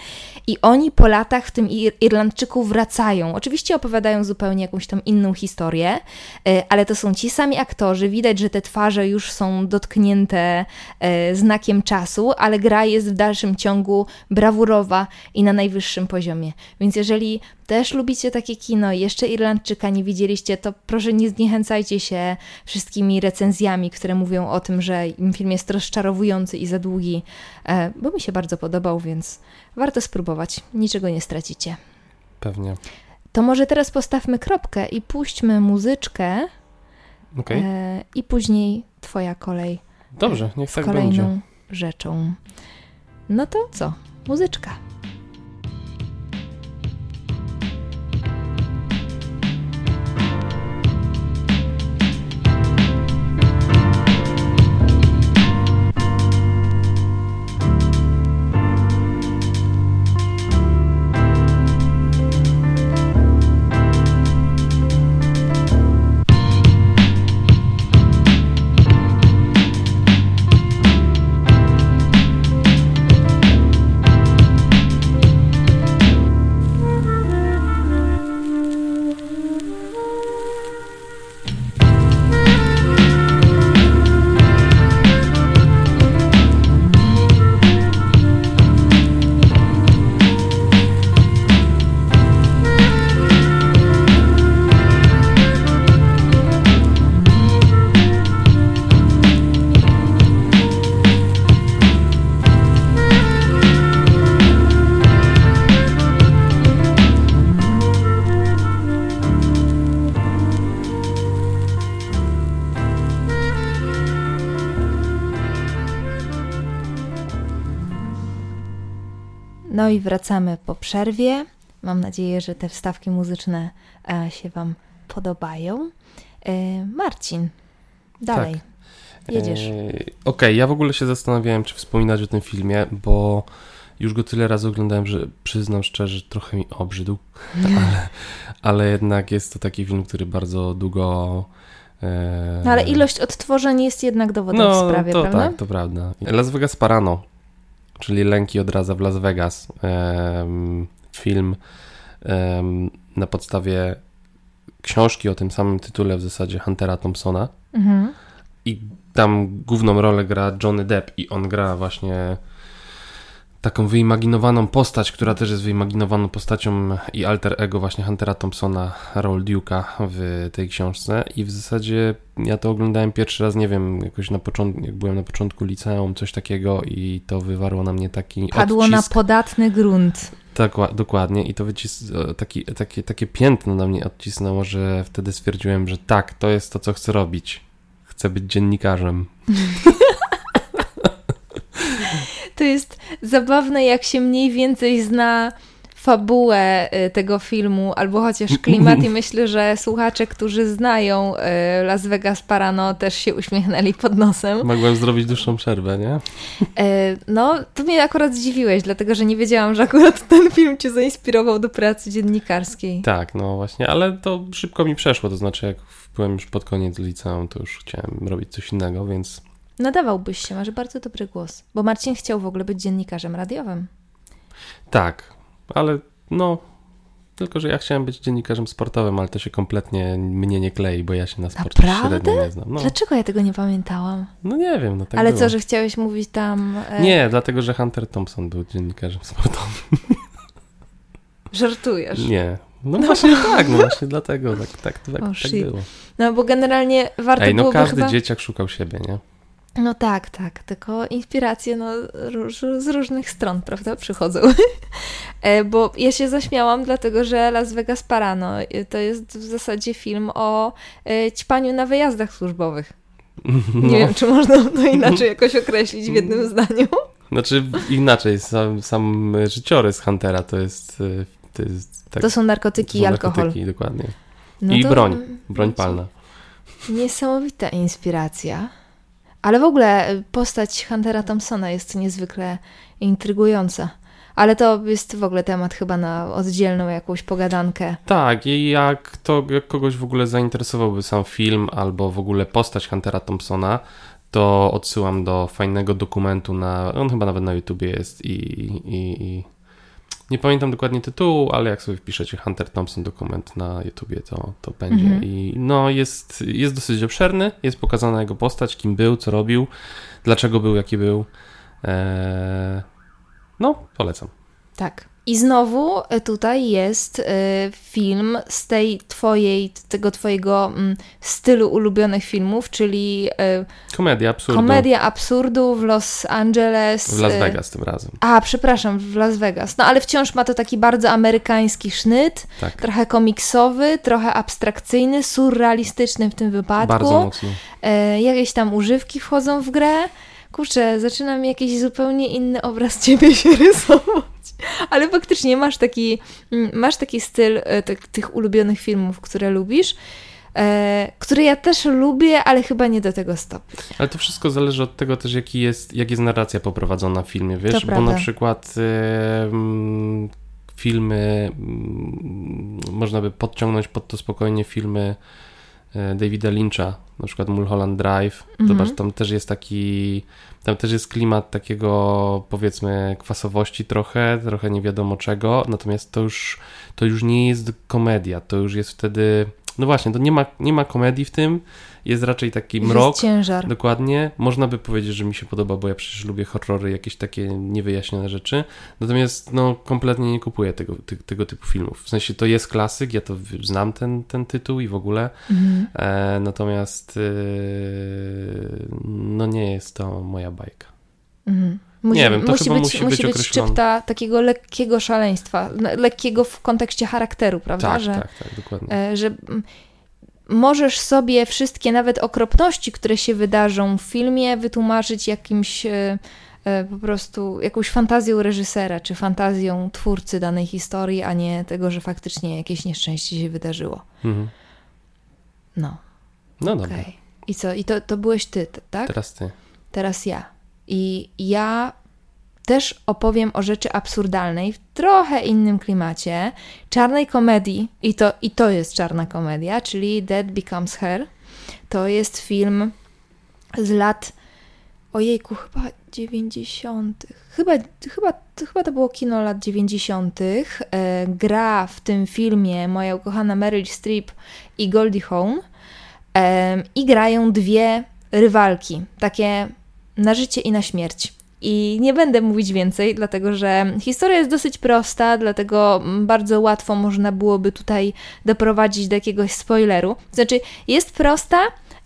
i oni po latach w tym Ir Irlandczyku wracają. Oczywiście opowiadają zupełnie jakąś tam inną historię, e, ale to są ci sami aktorzy, widać, że te twarze już są dotknięte e, znakiem czasu, ale gra jest w dalszym ciągu brawurowa i na najwyższym poziomie. Więc jeżeli też lubicie takie kino, jeszcze Irlandczyka nie widzieliście, to proszę nie zniechęcajcie się wszystkimi recenzjami, które mówią o tym, że film jest rozczarowujący i za długi, e, bo mi się bardzo podobał, więc warto spróbować. Niczego nie stracicie. Pewnie. To może teraz postawmy kropkę i puśćmy muzyczkę. Okay. E, I później Twoja kolej. Dobrze, niech tak kolejną będzie. rzeczą. No to co? Muzyczka. No i wracamy po przerwie. Mam nadzieję, że te wstawki muzyczne e, się Wam podobają. E, Marcin, dalej. Tak. Jedziesz. E, Okej, okay, ja w ogóle się zastanawiałem, czy wspominać o tym filmie, bo już go tyle razy oglądałem, że przyznam szczerze, trochę mi obrzydł, ale, ale jednak jest to taki film, który bardzo długo. E... No ale ilość odtworzeń jest jednak dowodem no, w sprawie, to, prawda? Tak, to prawda. Las Vegas Parano czyli Lęki odraza w Las Vegas. Film na podstawie książki o tym samym tytule w zasadzie Huntera Thompsona. Mhm. I tam główną rolę gra Johnny Depp i on gra właśnie taką wyimaginowaną postać, która też jest wyimaginowaną postacią i alter ego właśnie Huntera Thompsona, Roll Duke'a w tej książce i w zasadzie ja to oglądałem pierwszy raz, nie wiem, jakoś na początku, jak byłem na początku liceum, coś takiego i to wywarło na mnie taki Padło odcisk. na podatny grunt. Tak, dokładnie i to wycis taki, takie, takie piętno na mnie odcisnęło, że wtedy stwierdziłem, że tak, to jest to, co chcę robić. Chcę być dziennikarzem. to jest zabawne, jak się mniej więcej zna fabułę y, tego filmu, albo chociaż klimat i myślę, że słuchacze, którzy znają y, Las Vegas Parano też się uśmiechnęli pod nosem. Mogłem zrobić dłuższą przerwę, nie? Y, no, to mnie akurat zdziwiłeś, dlatego, że nie wiedziałam, że akurat ten film cię zainspirował do pracy dziennikarskiej. Tak, no właśnie, ale to szybko mi przeszło, to znaczy jak byłem już pod koniec liceum, to już chciałem robić coś innego, więc Nadawałbyś się, masz bardzo dobry głos. Bo Marcin chciał w ogóle być dziennikarzem radiowym. Tak, ale no, tylko że ja chciałem być dziennikarzem sportowym, ale to się kompletnie mnie nie klei, bo ja się na sporcie Naprawdę? średnio nie znam. No. Dlaczego ja tego nie pamiętałam? No nie wiem, no tak Ale było. co, że chciałeś mówić tam... E... Nie, dlatego, że Hunter Thompson był dziennikarzem sportowym. Żartujesz? Nie. No, no właśnie tak, no właśnie dlatego tak, tak, tak, oh, tak było. No bo generalnie warto Ej, no byłoby każdy chyba... dzieciak szukał siebie, nie? No tak, tak, tylko inspiracje no, róż, z różnych stron, prawda, przychodzą. E, bo ja się zaśmiałam, dlatego że Las Vegas Parano to jest w zasadzie film o e, ćpaniu na wyjazdach służbowych. No. Nie wiem, czy można to inaczej jakoś określić w jednym zdaniu. Znaczy inaczej, sam, sam życiorys Huntera to jest... E, to, jest, tak, to są narkotyki to są i alkohol. Narkotyki, dokładnie. No I broń, broń palna. Niesamowita inspiracja. Ale w ogóle postać Huntera Thompsona jest niezwykle intrygująca. Ale to jest w ogóle temat chyba na oddzielną jakąś pogadankę. Tak, i jak, to, jak kogoś w ogóle zainteresowałby sam film albo w ogóle postać Huntera Thompsona, to odsyłam do fajnego dokumentu na, on chyba nawet na YouTubie jest i, i, i nie pamiętam dokładnie tytułu, ale jak sobie wpiszecie Hunter Thompson dokument na YouTubie, to, to będzie. Mhm. I no, jest, jest dosyć obszerny, jest pokazana jego postać, kim był, co robił, dlaczego był, jaki był. Eee, no, polecam. Tak. I znowu e, tutaj jest e, film z tej twojej, tego twojego mm, stylu ulubionych filmów, czyli e, Komedia absurdu. Komedia absurdu w Los Angeles. W Las Vegas tym razem. A, przepraszam, w Las Vegas. No ale wciąż ma to taki bardzo amerykański sznyt, tak. trochę komiksowy, trochę abstrakcyjny, surrealistyczny w tym wypadku. Bardzo mocno. Jakieś tam używki wchodzą w grę kurczę, zaczynam jakiś zupełnie inny obraz ciebie się rysować. Ale faktycznie masz taki, mm, masz taki styl e, tych, tych ulubionych filmów, które lubisz. E, które ja też lubię, ale chyba nie do tego stopnia. Ale to wszystko zależy od tego też, jaki jest, jak jest narracja poprowadzona w filmie, wiesz? Bo na przykład e, filmy, można by podciągnąć pod to spokojnie filmy Davida Lyncha, na przykład Mulholland Drive. Mhm. Zobacz, tam też jest taki, tam też jest klimat takiego powiedzmy kwasowości trochę, trochę nie wiadomo czego, natomiast to już, to już nie jest komedia, to już jest wtedy, no właśnie, to nie ma, nie ma komedii w tym, jest raczej taki mrok. Jest ciężar. Dokładnie. Można by powiedzieć, że mi się podoba, bo ja przecież lubię horrory, jakieś takie niewyjaśnione rzeczy. Natomiast no, kompletnie nie kupuję tego, ty, tego typu filmów. W sensie to jest klasyk, ja to znam ten, ten tytuł i w ogóle. Mhm. E, natomiast e, no nie jest to moja bajka. Mhm. Musi, nie wiem, to musi chyba być, musi być, musi być szczypta takiego lekkiego szaleństwa, lekkiego w kontekście charakteru, prawda? Tak, że, tak, tak, dokładnie. E, że możesz sobie wszystkie nawet okropności, które się wydarzą w filmie, wytłumaczyć jakimś e, e, po prostu jakąś fantazją reżysera, czy fantazją twórcy danej historii, a nie tego, że faktycznie jakieś nieszczęście się wydarzyło. Mhm. No. No okay. dobra. I co? I to, to byłeś ty, tak? Teraz ty. Teraz ja. I ja też opowiem o rzeczy absurdalnej w trochę innym klimacie, czarnej komedii, i to, i to jest czarna komedia, czyli Dead Becomes Her. To jest film z lat, ojejku, chyba 90. Chyba, chyba, chyba to było kino lat 90. E, gra w tym filmie moja ukochana Meryl Streep i Goldie Hawn e, i grają dwie rywalki, takie na życie i na śmierć. I nie będę mówić więcej, dlatego że historia jest dosyć prosta, dlatego bardzo łatwo można byłoby tutaj doprowadzić do jakiegoś spoileru. Znaczy, jest prosta,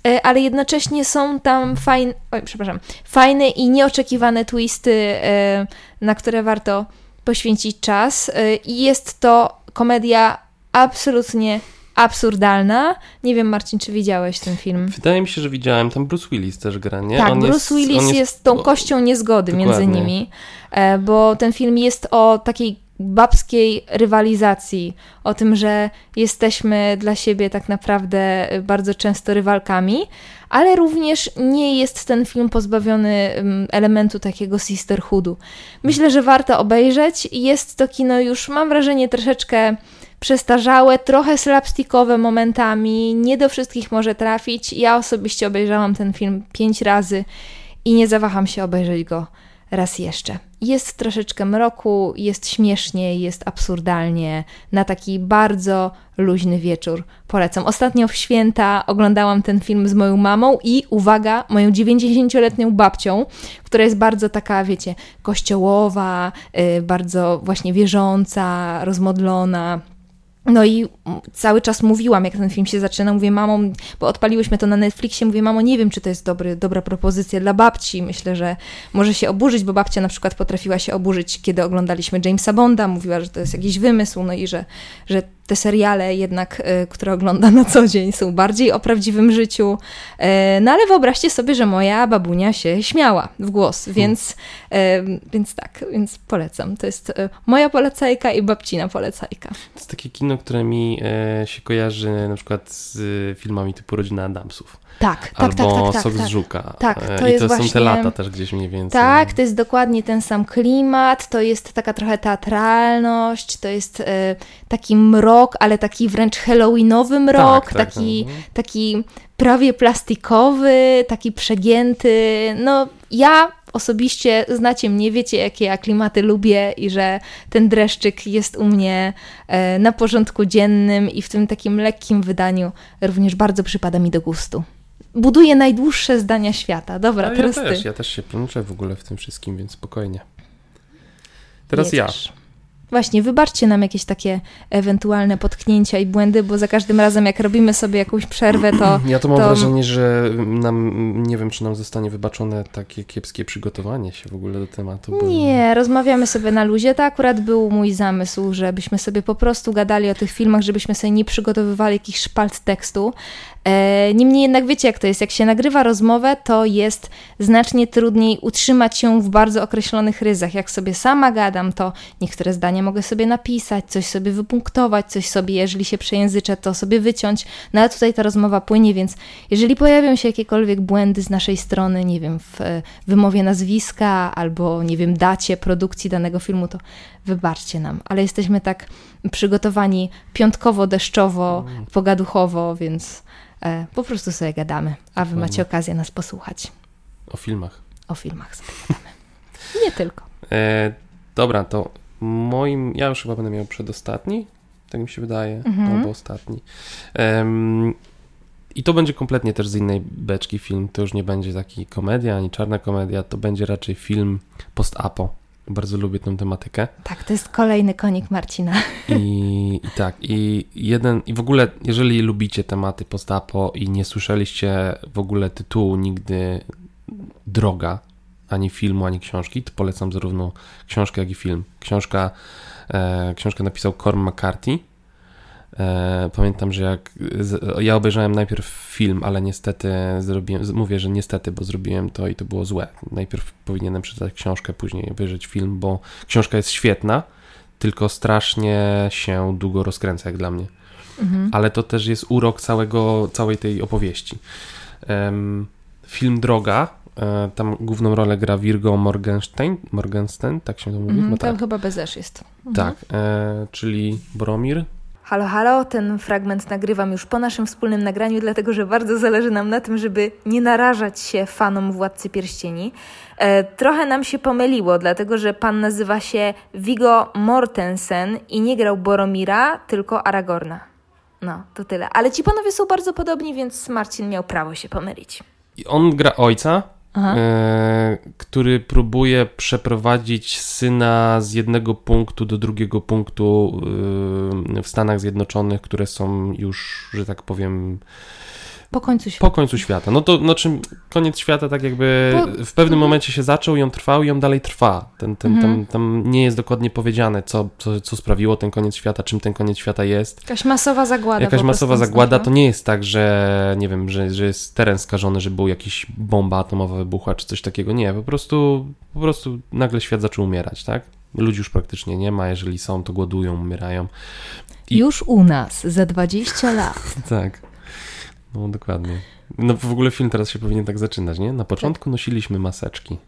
e, ale jednocześnie są tam fajne, oj, przepraszam, fajne i nieoczekiwane twisty, e, na które warto poświęcić czas. E, I jest to komedia absolutnie absurdalna. Nie wiem, Marcin, czy widziałeś ten film? Wydaje mi się, że widziałem. Tam Bruce Willis też gra, nie? Tak, on Bruce jest, Willis jest, jest, tą kością niezgody Dokładnie. między nimi, e, bo ten film jest o takiej babskiej rywalizacji, o tym, że jesteśmy dla siebie tak naprawdę bardzo często rywalkami, ale również nie jest ten film pozbawiony mm, elementu takiego sisterhoodu. Myślę, że warto obejrzeć. Jest to kino już, mam wrażenie, troszeczkę przestarzałe, trochę slapstickowe momentami, nie do wszystkich może trafić. Ja osobiście obejrzałam ten film pięć razy i nie zawaham się obejrzeć go raz jeszcze. Jest troszeczkę mroku, jest śmiesznie, jest absurdalnie, na taki bardzo luźny wieczór polecam. Ostatnio w święta oglądałam ten film z moją mamą i uwaga, moją 90-letnią babcią, która jest bardzo taka, wiecie, kościołowa, yy, bardzo właśnie wierząca, rozmodlona no i cały czas mówiłam, jak ten film się zaczyna, mówię mamą, bo odpaliłyśmy to na Netflixie, mówię mamo, nie wiem, czy to jest dobry, dobra propozycja dla babci. Myślę, że może się oburzyć, bo babcia na przykład potrafiła się oburzyć, kiedy oglądaliśmy Jamesa Bonda, mówiła, że to jest jakiś wymysł, no i że, że te seriale jednak, e, które ogląda na co dzień, są bardziej o prawdziwym życiu. E, no ale wyobraźcie sobie, że moja babunia się śmiała w głos, hmm. więc, więc tak, więc polecam. To jest moja polecajka i babcina polecajka. To jest takie kino, które mi się kojarzy na przykład z filmami typu Rodzina Adamsów. Tak, tak, Albo tak, tak, tak, Sok tak. z Żuka. Tak, to I jest to właśnie... są te lata też gdzieś mniej więcej. Tak, to jest dokładnie ten sam klimat, to jest taka trochę teatralność, to jest e, taki mrok, ale taki wręcz halloweenowy mrok, tak, tak, taki, no. taki prawie plastikowy, taki przegięty. No ja osobiście znacie mnie, wiecie jakie ja klimaty lubię i że ten dreszczyk jest u mnie e, na porządku dziennym i w tym takim lekkim wydaniu również bardzo przypada mi do gustu buduje najdłuższe zdania świata. Dobra, teraz ja też, ty. Ja też się plączę w ogóle w tym wszystkim, więc spokojnie. Teraz ja. Właśnie, wybaczcie nam jakieś takie ewentualne potknięcia i błędy, bo za każdym razem, jak robimy sobie jakąś przerwę, to. Ja to mam to... wrażenie, że nam, nie wiem, czy nam zostanie wybaczone takie kiepskie przygotowanie się w ogóle do tematu. Bo... Nie, rozmawiamy sobie na luzie. To akurat był mój zamysł, żebyśmy sobie po prostu gadali o tych filmach, żebyśmy sobie nie przygotowywali jakichś szpalt tekstu. E, niemniej jednak wiecie, jak to jest. Jak się nagrywa rozmowę, to jest znacznie trudniej utrzymać się w bardzo określonych ryzach. Jak sobie sama gadam, to niektóre zdania mogę sobie napisać, coś sobie wypunktować, coś sobie, jeżeli się przejęzyczę, to sobie wyciąć. No ale tutaj ta rozmowa płynie, więc jeżeli pojawią się jakiekolwiek błędy z naszej strony, nie wiem, w e, wymowie nazwiska albo, nie wiem, dacie produkcji danego filmu, to wybaczcie nam. Ale jesteśmy tak przygotowani piątkowo, deszczowo, mm. pogaduchowo, więc po prostu sobie gadamy, a wy macie okazję nas posłuchać. O filmach. O filmach sobie gadamy. Nie tylko. E, dobra, to moim, ja już chyba będę miał przedostatni, tak mi się wydaje, mhm. albo ostatni. Um, I to będzie kompletnie też z innej beczki film. To już nie będzie taki komedia, ani czarna komedia, to będzie raczej film post-apo. Bardzo lubię tę tematykę. Tak, to jest kolejny konik Marcina. I, I, tak, i jeden, i w ogóle, jeżeli lubicie tematy postapo i nie słyszeliście w ogóle tytułu nigdy Droga, ani filmu, ani książki, to polecam zarówno książkę, jak i film. Książka, e, książkę napisał Corm McCarthy pamiętam, że jak ja obejrzałem najpierw film, ale niestety zrobiłem, mówię, że niestety, bo zrobiłem to i to było złe. Najpierw powinienem przeczytać książkę, później obejrzeć film, bo książka jest świetna, tylko strasznie się długo rozkręca, jak dla mnie. Mhm. Ale to też jest urok całego, całej tej opowieści. Film Droga, e, tam główną rolę gra Virgo Morgenstein, Morgenstein, tak się to mówi? Mhm, no tam tak. chyba bez jest. Mhm. Tak, e, czyli Boromir, Halo, halo, ten fragment nagrywam już po naszym wspólnym nagraniu, dlatego że bardzo zależy nam na tym, żeby nie narażać się fanom Władcy Pierścieni. E, trochę nam się pomyliło, dlatego że pan nazywa się Vigo Mortensen i nie grał Boromira, tylko Aragorna. No, to tyle. Ale ci panowie są bardzo podobni, więc Marcin miał prawo się pomylić. I on gra ojca, e, który próbuje przeprowadzić syna z jednego punktu do drugiego punktu e, w Stanach Zjednoczonych, które są już, że tak powiem, po końcu świata. Po końcu świata. No to znaczy koniec świata tak jakby po... w pewnym momencie się zaczął i on trwał i on dalej trwa. Ten, ten, mhm. tam, tam nie jest dokładnie powiedziane, co, co, co sprawiło ten koniec świata, czym ten koniec świata jest. Jakaś masowa zagłada. Jakaś masowa zagłada. To nie jest tak, że nie wiem, że, że jest teren skażony, że był jakiś bomba atomowa wybuchła czy coś takiego. Nie, po prostu, po prostu nagle świat zaczął umierać, tak? Ludzi już praktycznie nie ma, jeżeli są, to głodują, umierają. I... Już u nas za 20 lat. tak. No dokładnie. No w ogóle film teraz się powinien tak zaczynać, nie? Na początku tak. nosiliśmy maseczki.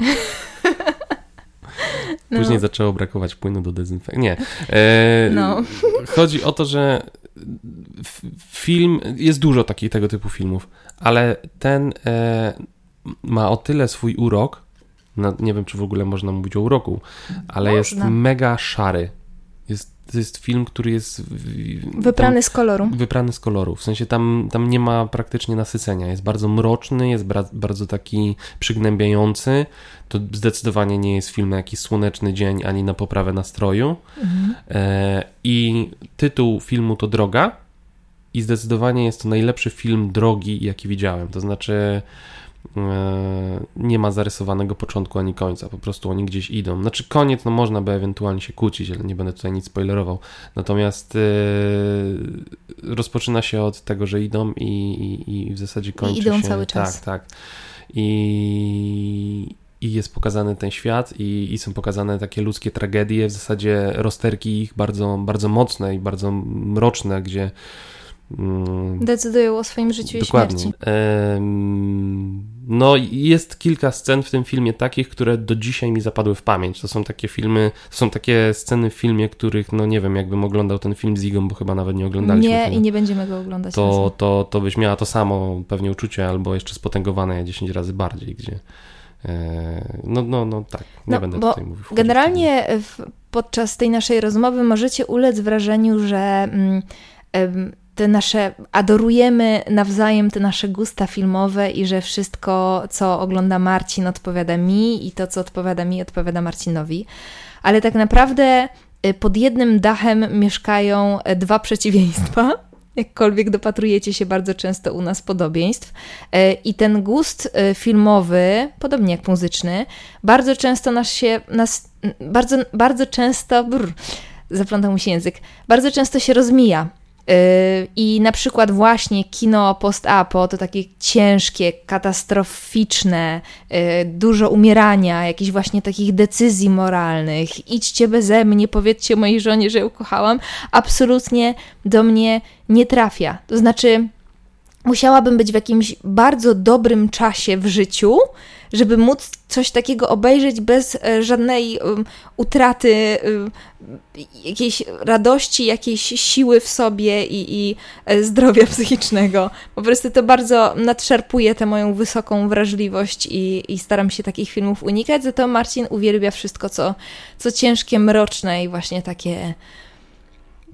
Później no. zaczęło brakować płynu do dezynfekcji. Nie. E, no. Chodzi o to, że film, jest dużo takich tego typu filmów, ale ten e, ma o tyle swój urok, no, nie wiem czy w ogóle można mówić o uroku, ale można. jest mega szary. Jest to jest film, który jest. Wyprany tam, z koloru. Wyprany z koloru. W sensie tam, tam nie ma praktycznie nasycenia. Jest bardzo mroczny, jest bra, bardzo taki przygnębiający. To zdecydowanie nie jest film na jakiś słoneczny dzień ani na poprawę nastroju. Mhm. E, I tytuł filmu to Droga. I zdecydowanie jest to najlepszy film drogi, jaki widziałem. To znaczy nie ma zarysowanego początku ani końca, po prostu oni gdzieś idą. Znaczy koniec, no można by ewentualnie się kłócić, ale nie będę tutaj nic spoilerował. Natomiast yy, rozpoczyna się od tego, że idą i, i, i w zasadzie kończy I idą się... cały czas. Tak, tak. I, i jest pokazany ten świat i, i, są pokazane takie ludzkie tragedie, w zasadzie rozterki ich bardzo, bardzo mocne i bardzo mroczne, gdzie decydują o swoim życiu dokładnie. i śmierci. No jest kilka scen w tym filmie takich, które do dzisiaj mi zapadły w pamięć. To są takie filmy, to są takie sceny w filmie, których no nie wiem, jakbym oglądał ten film z Igą, bo chyba nawet nie oglądaliśmy. Nie i nie będziemy go oglądać. To, to, to byś miała to samo pewnie uczucie, albo jeszcze spotęgowane 10 razy bardziej, gdzie e, no, no, no tak, nie no, będę tutaj mówił. Generalnie w, podczas tej naszej rozmowy możecie ulec wrażeniu, że mm, te nasze, adorujemy nawzajem te nasze gusta filmowe i że wszystko, co ogląda Marcin, odpowiada mi i to, co odpowiada mi, odpowiada Marcinowi. Ale tak naprawdę y, pod jednym dachem mieszkają y, dwa przeciwieństwa. Jakkolwiek dopatrujecie się bardzo często u nas podobieństw. Y, I ten gust filmowy, podobnie jak muzyczny, bardzo często nas się, nas, bardzo, bardzo często, brr, zaplątał mi się język, bardzo często się rozmija I na przykład właśnie kino post-apo to takie ciężkie, katastroficzne, yy, dużo umierania, jakichś właśnie takich decyzji moralnych. Idźcie beze mnie, powiedzcie mojej żonie, że ją kochałam. Absolutnie do mnie nie trafia. To znaczy, musiałabym być w jakimś bardzo dobrym czasie w życiu, żeby móc coś takiego obejrzeć bez e, żadnej um, utraty um, jakiejś radości, jakiejś siły w sobie i, i e, zdrowia psychicznego. Po prostu to bardzo nadszarpuje tę moją wysoką wrażliwość i, i staram się takich filmów unikać, za to Marcin uwielbia wszystko, co, co ciężkie, mroczne i właśnie takie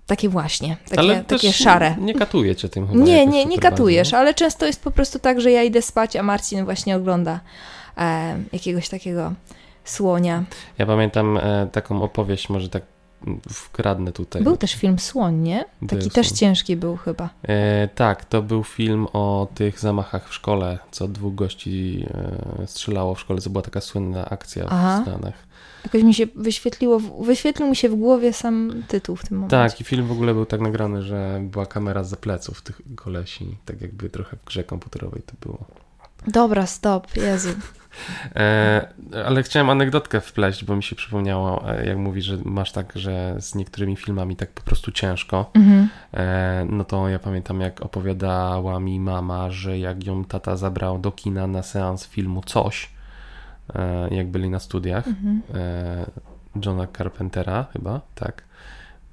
takie właśnie, takie, ale takie szare. Nie katuje cię tym chyba Nie, nie, nie katujesz, ale często jest po prostu tak, że ja idę spać, a Marcin właśnie ogląda e, jakiegoś takiego słonia. Ja pamiętam e, taką opowieść, może tak wkradnę tutaj. Był też film Słoń, nie? Taki też ciężki był chyba. E, tak, to był film o tych zamachach w szkole, co dwóch gości e, strzelało w szkole. To była taka słynna akcja Aha. w Stanach. Jakoś mi się wyświetliło, wyświetlił mi się w głowie sam tytuł w tym momencie. Tak, i film w ogóle był tak nagrany, że była kamera za pleców tych kolesi, tak jakby trochę w grze komputerowej to było. Dobra, stop, Jezu. E, ale chciałem anegdotkę wpleść, bo mi się przypomniało, e, jak mówisz, że masz tak, że z niektórymi filmami tak po prostu ciężko. Mhm. E, no to ja pamiętam, jak opowiadała mi mama, że jak ją tata zabrał do kina na seans filmu Coś, jak byli na studiach, mhm. E, Johna Carpentera chyba, tak.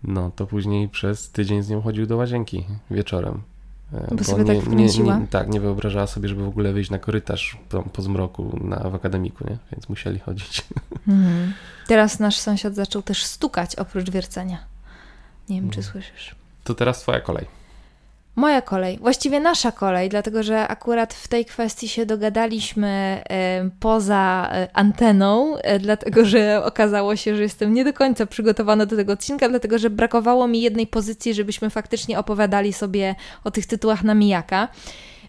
No to później przez tydzień z nią chodził do łazienki wieczorem. E, bo, bo sobie nie, tak nie, nie, Tak, nie wyobrażała sobie, żeby w ogóle wyjść na korytarz po, po zmroku na, w akademiku, nie? Więc musieli chodzić. Mhm. Teraz nasz sąsiad zaczął też stukać oprócz wiercenia. Nie wiem, czy mhm. słyszysz. To teraz twoja kolej. Moja kolej, właściwie nasza kolej, dlatego że akurat w tej kwestii się dogadaliśmy poza e, anteną, e, dlatego że okazało się, że jestem nie do końca przygotowana do tego odcinka, dlatego że brakowało mi jednej pozycji, żebyśmy faktycznie opowiadali sobie o tych tytułach na mijaka.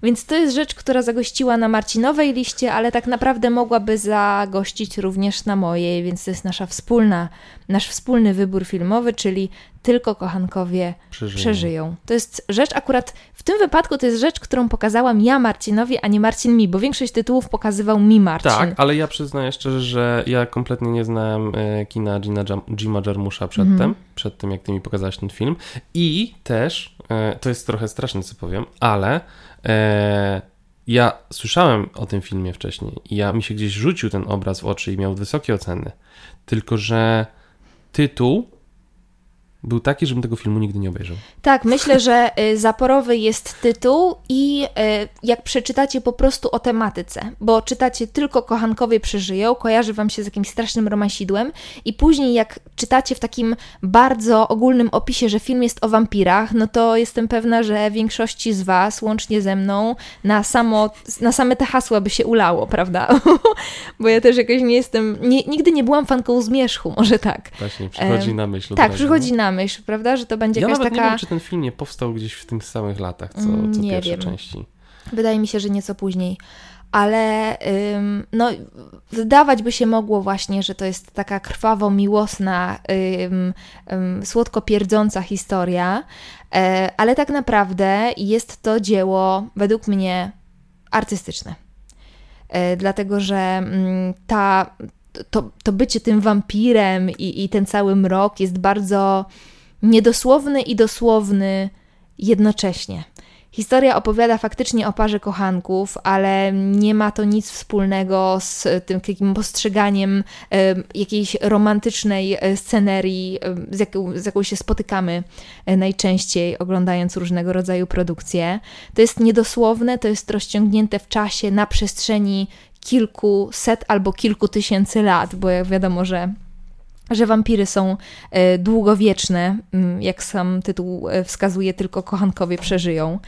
Więc to jest rzecz, która zagościła na Marcinowej liście, ale tak naprawdę mogłaby zagościć również na mojej, więc to jest nasza wspólna, nasz wspólny wybór filmowy, czyli tylko kochankowie przeżyją. przeżyją. To jest rzecz akurat, w tym wypadku to jest rzecz, którą pokazałam ja Marcinowi, a nie Marcin mi, bo większość tytułów pokazywał mi Marcin. Tak, ale ja przyznaję szczerze, że ja kompletnie nie znałem e, kina Gina, Jima Jarmusza przedtem, mm. przed tym jak ty mi pokazałeś ten film i też, e, to jest trochę straszne co powiem, ale e, ja słyszałem o tym filmie wcześniej i ja mi się gdzieś rzucił ten obraz w oczy i miał wysokie oceny, tylko że tytuł był taki, żebym tego filmu nigdy nie obejrzał. Tak, myślę, że y, zaporowy jest tytuł i y, jak przeczytacie po prostu o tematyce, bo czytacie tylko Kochankowie przeżyją, kojarzy wam się z jakimś strasznym romansidłem i później jak czytacie w takim bardzo ogólnym opisie, że film jest o wampirach, no to jestem pewna, że większości z was, łącznie ze mną, na, samo, na same te hasła by się ulało, prawda? bo ja też jakoś nie jestem, nie, nigdy nie byłam fanką zmierzchu, może tak. Właśnie, przychodzi na myśl. Tak, przychodzi na myśl, prawda, że to będzie ja jakaś nawet taka... nie wiem, czy ten film nie powstał gdzieś w tych samych latach, co, co nie pierwsze wiem. części. Wydaje mi się, że nieco później. ale ym, no, wydawać by się mogło właśnie, że to jest taka krwawo miłosna, ym, ym, słodko pierdząca historia, e, ale tak naprawdę jest to dzieło według mnie artystyczne. E, dlatego, że mm, ta, to, to bycie tym wampirem i, i ten cały mrok jest bardzo niedosłowny i dosłowny jednocześnie. Historia opowiada faktycznie o parze kochanków, ale nie ma to nic wspólnego z tym takim postrzeganiem e, jakiejś romantycznej e, scenerii, e, z, jaką, z jaką się spotykamy najczęściej oglądając różnego rodzaju produkcje. To jest niedosłowne, to jest rozciągnięte w czasie na przestrzeni kilku set albo kilku tysięcy lat, bo jak wiadomo, że że wampiry są e, długowieczne, mm, jak sam tytuł e, wskazuje, tylko kochankowie przeżyją.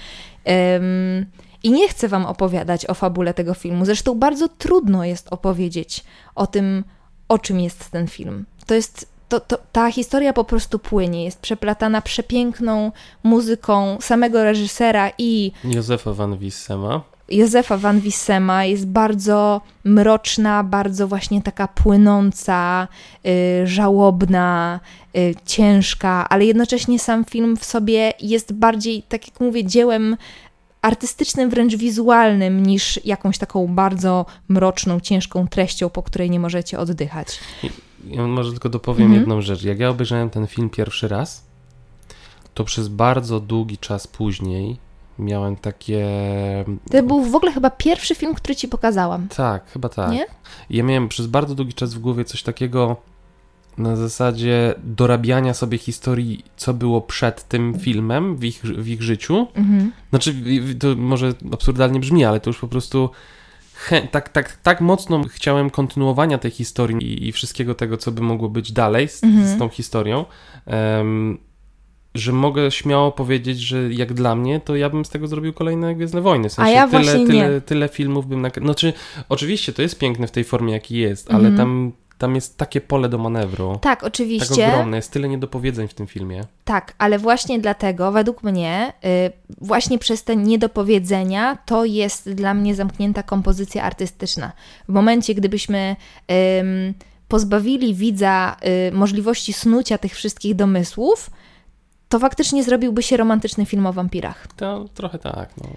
I nie chcę Wam opowiadać o fabule tego filmu. Zresztą bardzo trudno jest opowiedzieć o tym, o czym jest ten film. To jest. To, to, ta historia po prostu płynie, jest przeplatana przepiękną muzyką samego reżysera i. Józefa Van Wissema. Józefa Van Wissema jest bardzo mroczna, bardzo właśnie taka płynąca, y, żałobna, y, ciężka, ale jednocześnie sam film w sobie jest bardziej, tak jak mówię, dziełem artystycznym, wręcz wizualnym, niż jakąś taką bardzo mroczną, ciężką treścią, po której nie możecie oddychać. Ja może tylko dopowiem mhm. jedną rzecz. Jak ja obejrzałem ten film pierwszy raz, to przez bardzo długi czas później miałem takie. To był w ogóle chyba pierwszy film, który ci pokazałam. Tak, chyba tak. Nie? Ja miałem przez bardzo długi czas w głowie coś takiego na zasadzie dorabiania sobie historii, co było przed tym filmem w ich, w ich życiu. Mhm. Znaczy, to może absurdalnie brzmi, ale to już po prostu. tak, tak, tak mocno chciałem kontynuowania tej historii i, i wszystkiego tego, co by mogło być dalej z, mhm. z tą historią. Um, że mogę śmiało powiedzieć, że jak dla mnie, to ja bym z tego zrobił kolejne Gwiezdne Wojny. W sensie A ja tyle, tyle, tyle, tyle filmów bym... Nakre... Znaczy, oczywiście to jest piękne w tej formie, jaki jest, ale mm. tam, tam jest takie pole do manewru. Tak, oczywiście. Tak ogromne, jest tyle niedopowiedzeń w tym filmie. Tak, ale właśnie dlatego, według mnie, yy, właśnie przez te niedopowiedzenia, to jest dla mnie zamknięta kompozycja artystyczna. W momencie, gdybyśmy... Yy, pozbawili widza y, możliwości snucia tych wszystkich domysłów, to faktycznie zrobiłby się romantyczny film o wampirach. To trochę tak, no.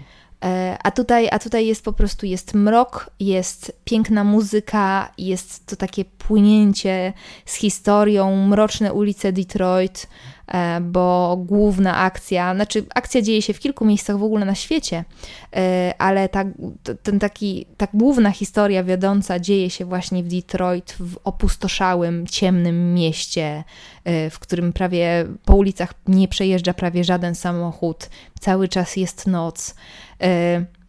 E, a tutaj, a tutaj jest po prostu jest mrok, jest piękna muzyka, jest to takie płynięcie z historią, mroczne ulice Detroit, E, bo główna akcja, znaczy akcja dzieje się w kilku miejscach w ogóle na świecie, e, ale ta, ten taki, ta główna historia wiodąca dzieje się właśnie w Detroit, w opustoszałym, ciemnym mieście, w którym prawie po ulicach nie przejeżdża prawie żaden samochód, cały czas jest noc.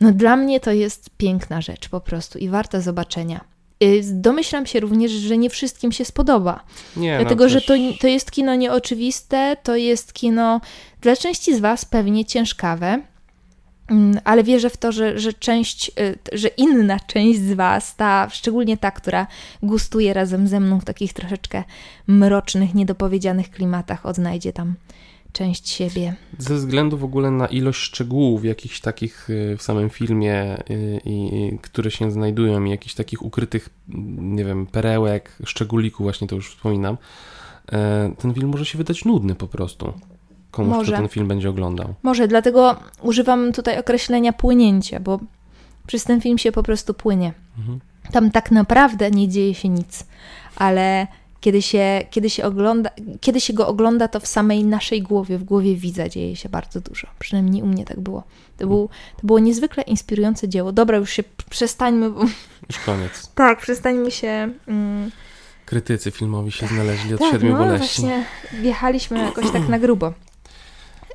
No dla mnie to jest piękna rzecz po prostu i warta zobaczenia. Y, domyślam się również, że nie wszystkim się spodoba. Nie, Dlatego, no, że to, to jest kino nieoczywiste, to jest kino dla części z Was pewnie ciężkawe, mm, ale wierzę w to, że, że część, y, że inna część z Was, ta, szczególnie ta, która gustuje razem ze mną w takich troszeczkę mrocznych, niedopowiedzianych klimatach, odnajdzie tam część siebie. Ze względu w ogóle na ilość szczegółów jakichś takich y, w samym filmie, y, i, które się znajdują, i jakichś takich ukrytych, nie wiem, perełek, szczególików, właśnie to już wspominam, e, ten film może się wydać nudny po prostu. Komuś, może. kto ten film będzie oglądał. Może, dlatego używam tutaj określenia płynięcie, bo przez ten film się po prostu płynie. Mhm. Tam tak naprawdę nie dzieje się nic, ale kiedy się, kiedy, się ogląda, kiedy się go ogląda, to w samej naszej głowie, w głowie widza dzieje się bardzo dużo. Przynajmniej u mnie tak było. To, był, to było niezwykle inspirujące dzieło. Dobra, już się przestańmy. Bo... Już koniec. tak, przestańmy się. Mm... Krytycy filmowi się znaleźli od tak, no, właśnie wjechaliśmy jakoś tak na grubo.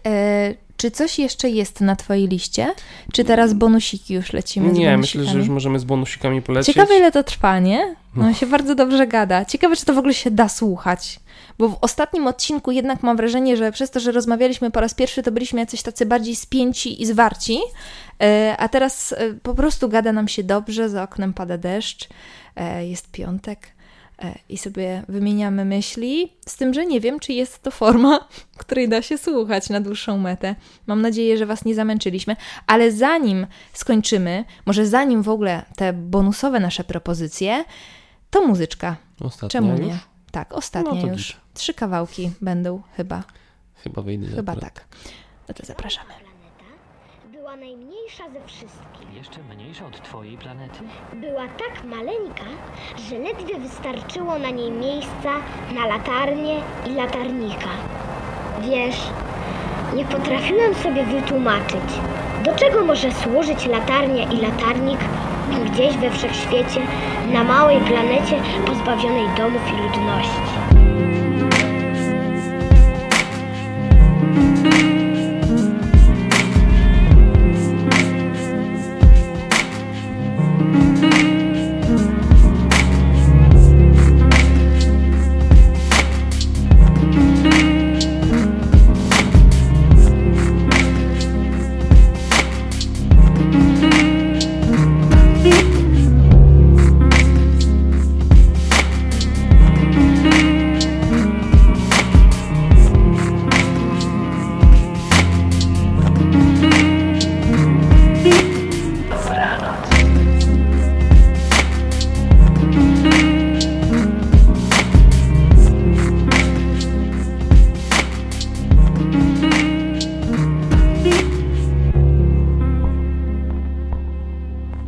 E, czy coś jeszcze jest na Twojej liście? Czy teraz bonusiki już lecimy? Nie, myślę, że już możemy z bonusikami polecieć. Ciekawe, ile to trwa, nie? No, no się bardzo dobrze gada. Ciekawe, czy to w ogóle się da słuchać. Bo w ostatnim odcinku jednak mam wrażenie, że przez to, że rozmawialiśmy po raz pierwszy, to byliśmy jacyś tacy bardziej spięci i zwarci. E, a teraz e, po prostu gada nam się dobrze, za oknem pada deszcz, e, jest piątek. E, i sobie wymieniamy myśli, z tym, że nie wiem, czy jest to forma, której da się słuchać na dłuższą metę. Mam nadzieję, że Was nie zamęczyliśmy, ale zanim skończymy, może zanim w ogóle te bonusowe nasze propozycje, to muzyczka. Ostatnia Czemu już? nie? Tak, ostatnia No już. git. Trzy kawałki będą chyba. Chyba wyjdzie. Chyba tak. No to zapraszamy. Planeta była najmniejsza ze wszystkich. Jeszcze mniejsza od twojej planety? Była tak maleńka, że ledwie wystarczyło na niej miejsca na latarnię i latarnika. Wiesz, nie potrafiłem sobie wytłumaczyć, do czego może służyć latarnia i latarnik gdzieś we wszechświecie, na małej planecie pozbawionej domów i ludności.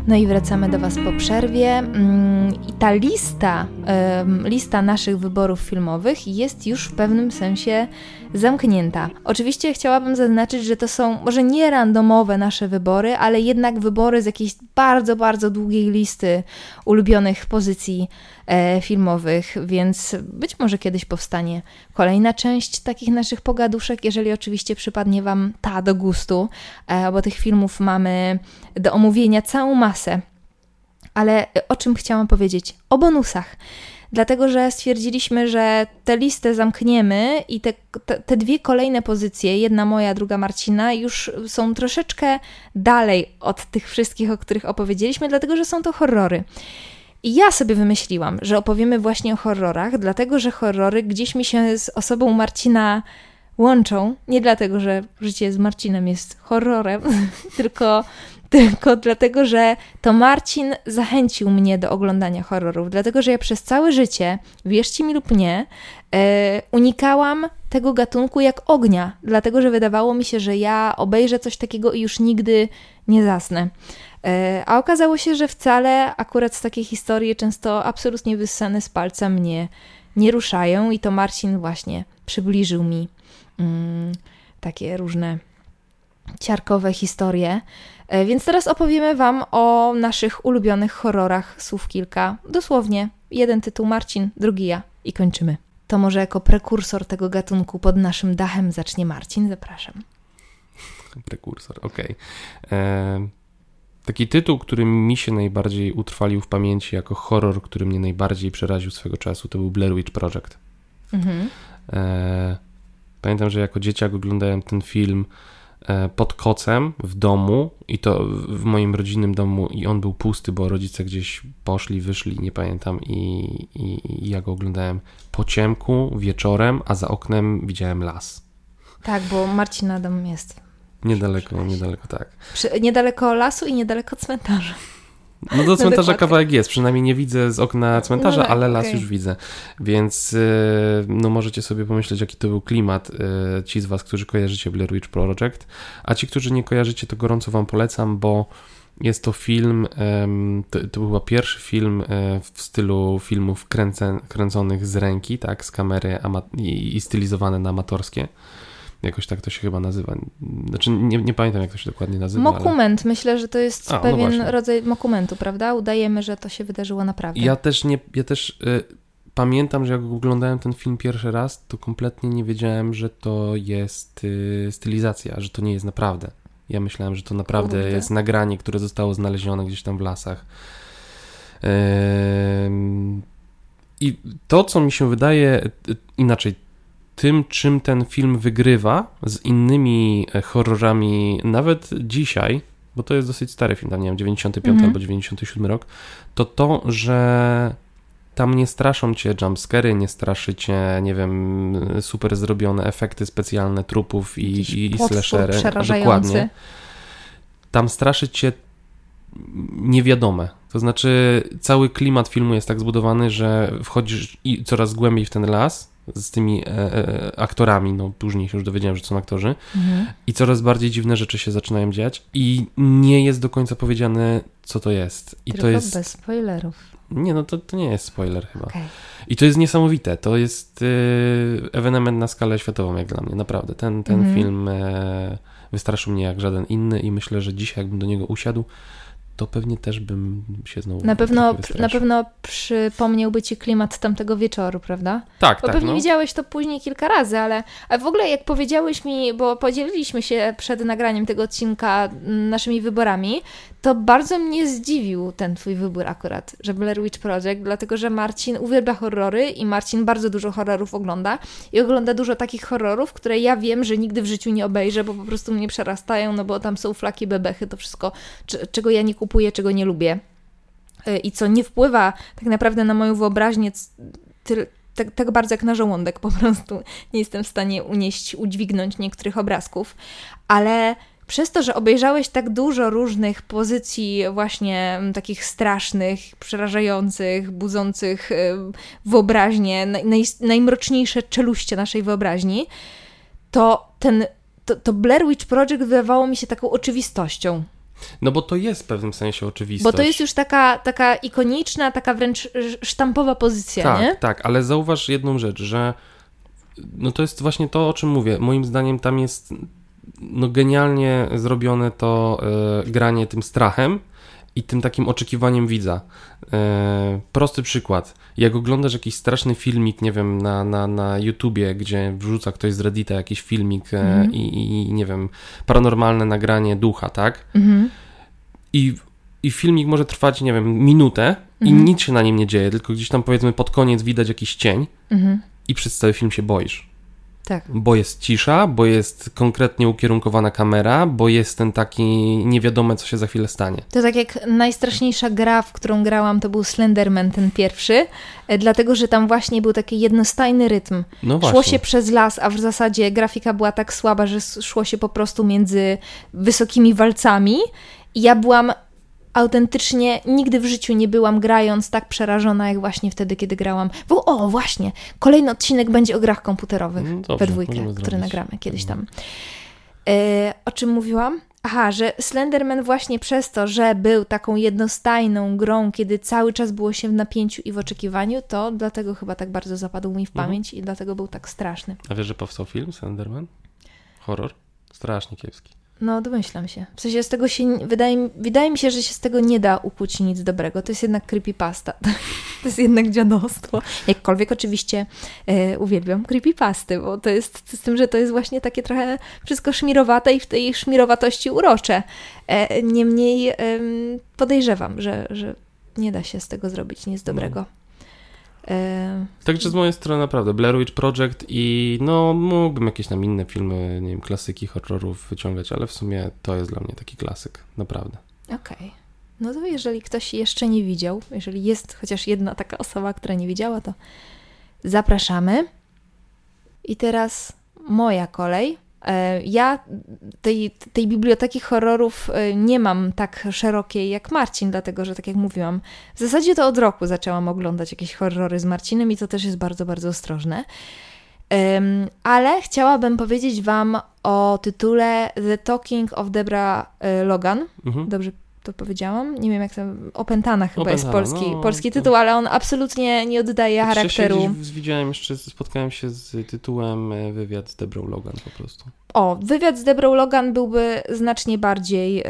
No i wracamy do Was po przerwie. Mm, I ta lista, lista naszych wyborów filmowych jest już w pewnym sensie zamknięta. Oczywiście chciałabym zaznaczyć, że to są może nie randomowe nasze wybory, ale jednak wybory z jakiejś bardzo, bardzo długiej listy ulubionych pozycji e, filmowych, więc być może kiedyś powstanie kolejna część takich naszych pogaduszek, jeżeli oczywiście przypadnie Wam ta do gustu, e, bo tych filmów mamy do omówienia całą masę. Ale o czym chciałam powiedzieć? O bonusach. Dlatego, że stwierdziliśmy, że tę listę zamkniemy i te, te, dwie kolejne pozycje, jedna moja, druga Marcina, już są troszeczkę dalej od tych wszystkich, o których opowiedzieliśmy, dlatego że są to horrory. I ja sobie wymyśliłam, że opowiemy właśnie o horrorach, dlatego że horrory gdzieś mi się z osobą Marcina łączą. Nie dlatego, że życie z Marcinem jest horrorem, tylko, tylko dlatego, że to Marcin zachęcił mnie do oglądania horrorów. Dlatego, że ja przez całe życie, wierzcie mi lub nie, e, unikałam tego gatunku jak ognia, dlatego że wydawało mi się, że ja obejrzę coś takiego i już nigdy nie zasnę. E, A okazało się, że wcale akurat z takiej historii często absolutnie wyssane z palca mnie nie ruszają i to Marcin właśnie przybliżył mi mm, takie różne ciarkowe historie. E, Więc teraz opowiemy Wam o naszych ulubionych horrorach, słów kilka. Dosłownie jeden tytuł Marcin, drugi ja i kończymy. To może jako prekursor tego gatunku pod naszym dachem zacznie Marcin, zapraszam. Prekursor, okej. E, Taki tytuł, który mi się najbardziej utrwalił w pamięci jako horror, który mnie najbardziej przeraził swego czasu, to był Blair Witch Project. Mhm. E, Pamiętam, że jako dzieciak oglądałem ten film pod kocem w domu i to w- w moim rodzinnym domu i on był pusty, bo rodzice gdzieś poszli, wyszli, nie pamiętam i, i, i ja go oglądałem po ciemku, wieczorem, a za oknem widziałem las. Tak, bo Marcina dom jest Niedaleko, niedaleko tak. przy, niedaleko lasu i niedaleko cmentarza. No do cmentarza dokładnie. kawałek jest, przynajmniej nie widzę z okna cmentarza, No ale las okej. już widzę. Więc e, no możecie sobie pomyśleć, jaki to był klimat. e, Ci z Was, którzy kojarzycie Blair Witch Project, a ci, którzy nie kojarzycie, to gorąco Wam polecam, bo jest to film, to, to był chyba pierwszy film e, w stylu filmów kręcen, kręconych z ręki, tak, z kamery i, i stylizowane na amatorskie. Jakoś tak to się chyba nazywa. Znaczy, nie, nie pamiętam, jak to się dokładnie nazywa. ale... Mokument, myślę, że to jest A, no pewien właśnie. rodzaj mokumentu, prawda? Udajemy, że to się wydarzyło naprawdę. Ja też nie, ja też y, pamiętam, że jak oglądałem ten film pierwszy raz, to kompletnie nie wiedziałem, że to jest y, stylizacja, że to nie jest naprawdę. Ja myślałem, że to naprawdę Kurde. jest nagranie, które zostało znalezione gdzieś tam w lasach. Ym, I to, co mi się wydaje y, inaczej, tym, czym ten film wygrywa z innymi e, horrorami, nawet dzisiaj, bo to jest dosyć stary film, tam nie wiem, 95 Mhm. albo 97 rok, to to, że tam nie straszą cię jumpscary, nie straszy cię, nie wiem, super zrobione efekty specjalne trupów i, i, i slashery. Dokładnie. Tam straszy cię niewiadome. To znaczy, cały klimat filmu jest tak zbudowany, że wchodzisz i coraz głębiej w ten las z tymi e, e, aktorami, no później się już dowiedziałem, że są aktorzy mhm. i coraz bardziej dziwne rzeczy się zaczynają dziać i nie jest do końca powiedziane, co to jest. I Tylko to jest... bez spoilerów. Nie, no to, to nie jest spoiler chyba. Okay. I to jest niesamowite. To jest y, ewenement na skalę światową, jak dla mnie, naprawdę. Ten, ten mhm. film e, wystraszył mnie jak żaden inny i myślę, że dzisiaj, jakbym do niego usiadł, to pewnie też bym się znowu. Na pewno, na pewno przypomniałby ci klimat tamtego wieczoru, prawda? Tak, bo tak. pewnie no. widziałeś to później kilka razy, ale a w ogóle jak powiedziałeś mi, bo podzieliliśmy się przed nagraniem tego odcinka naszymi wyborami, to bardzo mnie zdziwił ten twój wybór akurat, że Blair Witch Project, dlatego że Marcin uwielbia horrory i Marcin bardzo dużo horrorów ogląda i ogląda dużo takich horrorów, które ja wiem, że nigdy w życiu nie obejrzę, bo po prostu mnie przerastają, no bo tam są flaki, bebechy, to wszystko, czego ja nie kupuję, czego nie lubię. Y, i co nie wpływa tak naprawdę na moją wyobraźnię tak, tak bardzo jak na żołądek, po prostu. Nie jestem w stanie unieść, udźwignąć niektórych obrazków, ale przez to, że obejrzałeś tak dużo różnych pozycji, właśnie takich strasznych, przerażających, budzących wyobraźnię, naj, najmroczniejsze czeluście naszej wyobraźni, to ten to, to Blair Witch Project wydawało mi się taką oczywistością. No bo to jest w pewnym sensie oczywistość. Bo to jest już taka, taka ikoniczna, taka wręcz sztampowa pozycja, tak, nie? Tak, ale zauważ jedną rzecz, że no to jest właśnie to, o czym mówię. Moim zdaniem tam jest no genialnie zrobione to y, granie tym strachem i tym takim oczekiwaniem widza. E, prosty przykład. Jak oglądasz jakiś straszny filmik, nie wiem, na, na, na YouTubie, gdzie wrzuca ktoś z Reddita jakiś filmik mm. i, i, nie wiem, paranormalne nagranie ducha, tak? Mm. I, I filmik może trwać, nie wiem, minutę i mhm. nic się na nim nie dzieje, tylko gdzieś tam powiedzmy pod koniec widać jakiś cień mhm. i przez cały film się boisz. Tak. Bo jest cisza, bo jest konkretnie ukierunkowana kamera, bo jest ten taki niewiadome, co się za chwilę stanie. To tak jak najstraszniejsza gra, w którą grałam, to był Slenderman, ten pierwszy, e, dlatego że tam właśnie był taki jednostajny rytm. No szło się przez las, a w zasadzie grafika była tak słaba, że szło się po prostu między wysokimi walcami. I ja byłam autentycznie nigdy w życiu nie byłam grając tak przerażona, jak właśnie wtedy, kiedy grałam. Bo, o, właśnie, kolejny odcinek będzie o grach komputerowych no dobrze, we dwójkę, który zrobić. nagramy kiedyś tam. E, o czym mówiłam? Aha, że Slenderman właśnie przez to, że był taką jednostajną grą, kiedy cały czas było się w napięciu i w oczekiwaniu, to dlatego chyba tak bardzo zapadł mi w mhm. pamięć mhm. i dlatego był tak straszny. A wiesz, że powstał film Slenderman? Horror? Strasznie kiepski. No, domyślam się. W sensie z tego się, wydaje, wydaje mi się, że się z tego nie da ukuć nic dobrego. To jest jednak creepypasta. To jest jednak dziadostwo. Jakkolwiek oczywiście e, uwielbiam creepypasty, bo to jest z tym, że to jest właśnie takie trochę wszystko szmirowate i w tej szmirowatości urocze. E, niemniej e, podejrzewam, że, że nie da się z tego zrobić nic dobrego. No. Także z mojej strony naprawdę Blair Witch Project i no mógłbym jakieś tam inne filmy, nie wiem, klasyki horrorów wyciągać, ale w sumie to jest dla mnie taki klasyk, naprawdę. Okej. Okay. No to jeżeli ktoś jeszcze nie widział, jeżeli jest chociaż jedna taka osoba, która nie widziała, to zapraszamy. I teraz moja kolej. E, ja tej, tej biblioteki horrorów e, nie mam tak szerokiej jak Marcin, dlatego że, tak jak mówiłam, w zasadzie to od roku zaczęłam oglądać jakieś horrory z Marcinem i to też jest bardzo, bardzo ostrożne. Ale chciałabym powiedzieć Wam o tytule The Talking of Debra e, Logan. Mhm. Dobrze to powiedziałam? Nie wiem jak to... Opętana chyba Opętana, jest polski, no, polski tytuł, ale on absolutnie nie oddaje charakteru. Ja widziałem jeszcze, spotkałem się z tytułem e, Wywiad z Debrą Logan po prostu. O, Wywiad z Debrą Logan byłby znacznie bardziej...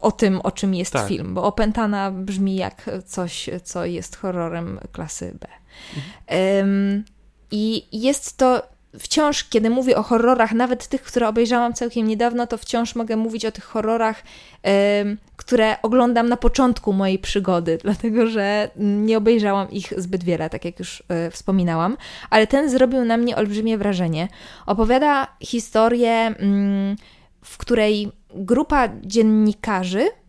o tym, o czym jest tak. film, bo Opętana brzmi jak coś, co jest horrorem klasy B. Mhm. I jest to wciąż, kiedy mówię o horrorach, nawet tych, które obejrzałam całkiem niedawno, to wciąż mogę mówić o tych horrorach, które oglądam na początku mojej przygody, dlatego że nie obejrzałam ich zbyt wiele, tak jak już y, wspominałam, ale ten zrobił na mnie olbrzymie wrażenie. Opowiada historię, mm, w której grupa dziennikarzy E,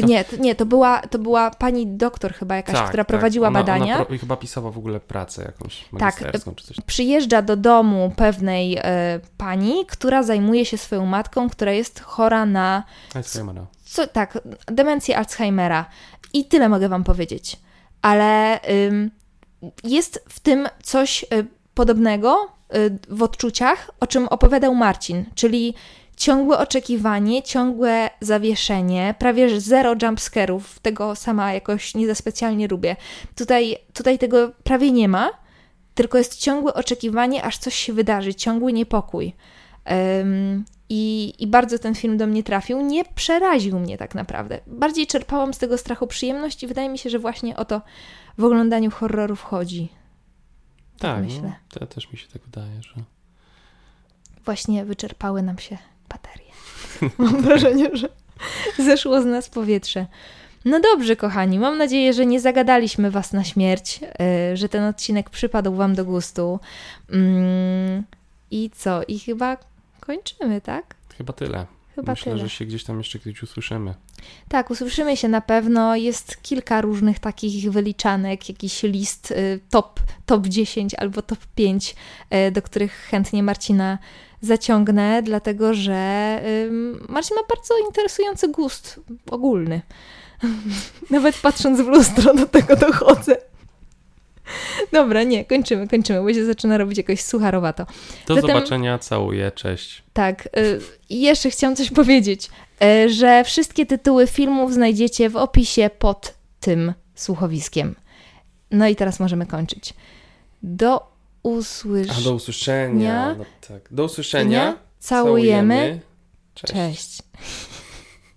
to- Nie, to, nie to, była, to była pani doktor chyba jakaś, tak, która tak. prowadziła ona, badania. Ona pro, i chyba pisała w ogóle pracę jakąś magisterską czy coś. Przyjeżdża do domu pewnej e, pani, która zajmuje się swoją matką, która jest chora na Alzheimera. co, tak, demencję Alzheimera. I tyle mogę Wam powiedzieć. Ale ym, jest w tym coś y, podobnego y, w odczuciach, o czym opowiadał Marcin, czyli ciągłe oczekiwanie, ciągłe zawieszenie, prawie zero jumpscarów, tego sama jakoś nie za specjalnie lubię. Tutaj, tutaj tego prawie nie ma, tylko jest ciągłe oczekiwanie, aż coś się wydarzy, ciągły niepokój. Ym, i, I bardzo ten film do mnie trafił. Nie przeraził mnie tak naprawdę. Bardziej czerpałam z tego strachu przyjemność i wydaje mi się, że właśnie o to w oglądaniu horrorów chodzi. Tak, myślę. no, to też mi się tak wydaje, że... Właśnie wyczerpały nam się baterie. Mam wrażenie, że zeszło z nas powietrze. No dobrze, kochani, mam nadzieję, że nie zagadaliśmy Was na śmierć, yy, że ten odcinek przypadł Wam do gustu. Mm, I co? I chyba kończymy, tak? Chyba tyle. Chyba Myślę, tyle. że się gdzieś tam jeszcze kiedyś usłyszymy. Tak, usłyszymy się na pewno. Jest kilka różnych takich wyliczanek, jakiś list y, top, top 10 albo top 5, y, do których chętnie Marcina zaciągnę, dlatego że Marcin ma bardzo interesujący gust ogólny. Nawet patrząc w lustro do tego dochodzę. Dobra, nie, kończymy, kończymy, bo się zaczyna robić jakoś sucharowato. Do Zatem- zobaczenia, całuję, cześć. Tak, y, i jeszcze chciałam coś powiedzieć, y, że wszystkie tytuły filmów znajdziecie w opisie pod tym słuchowiskiem. No i teraz możemy kończyć. Do usłyszenia. A do usłyszenia. No tak. Do usłyszenia. Całujemy. Cześć. Cześć.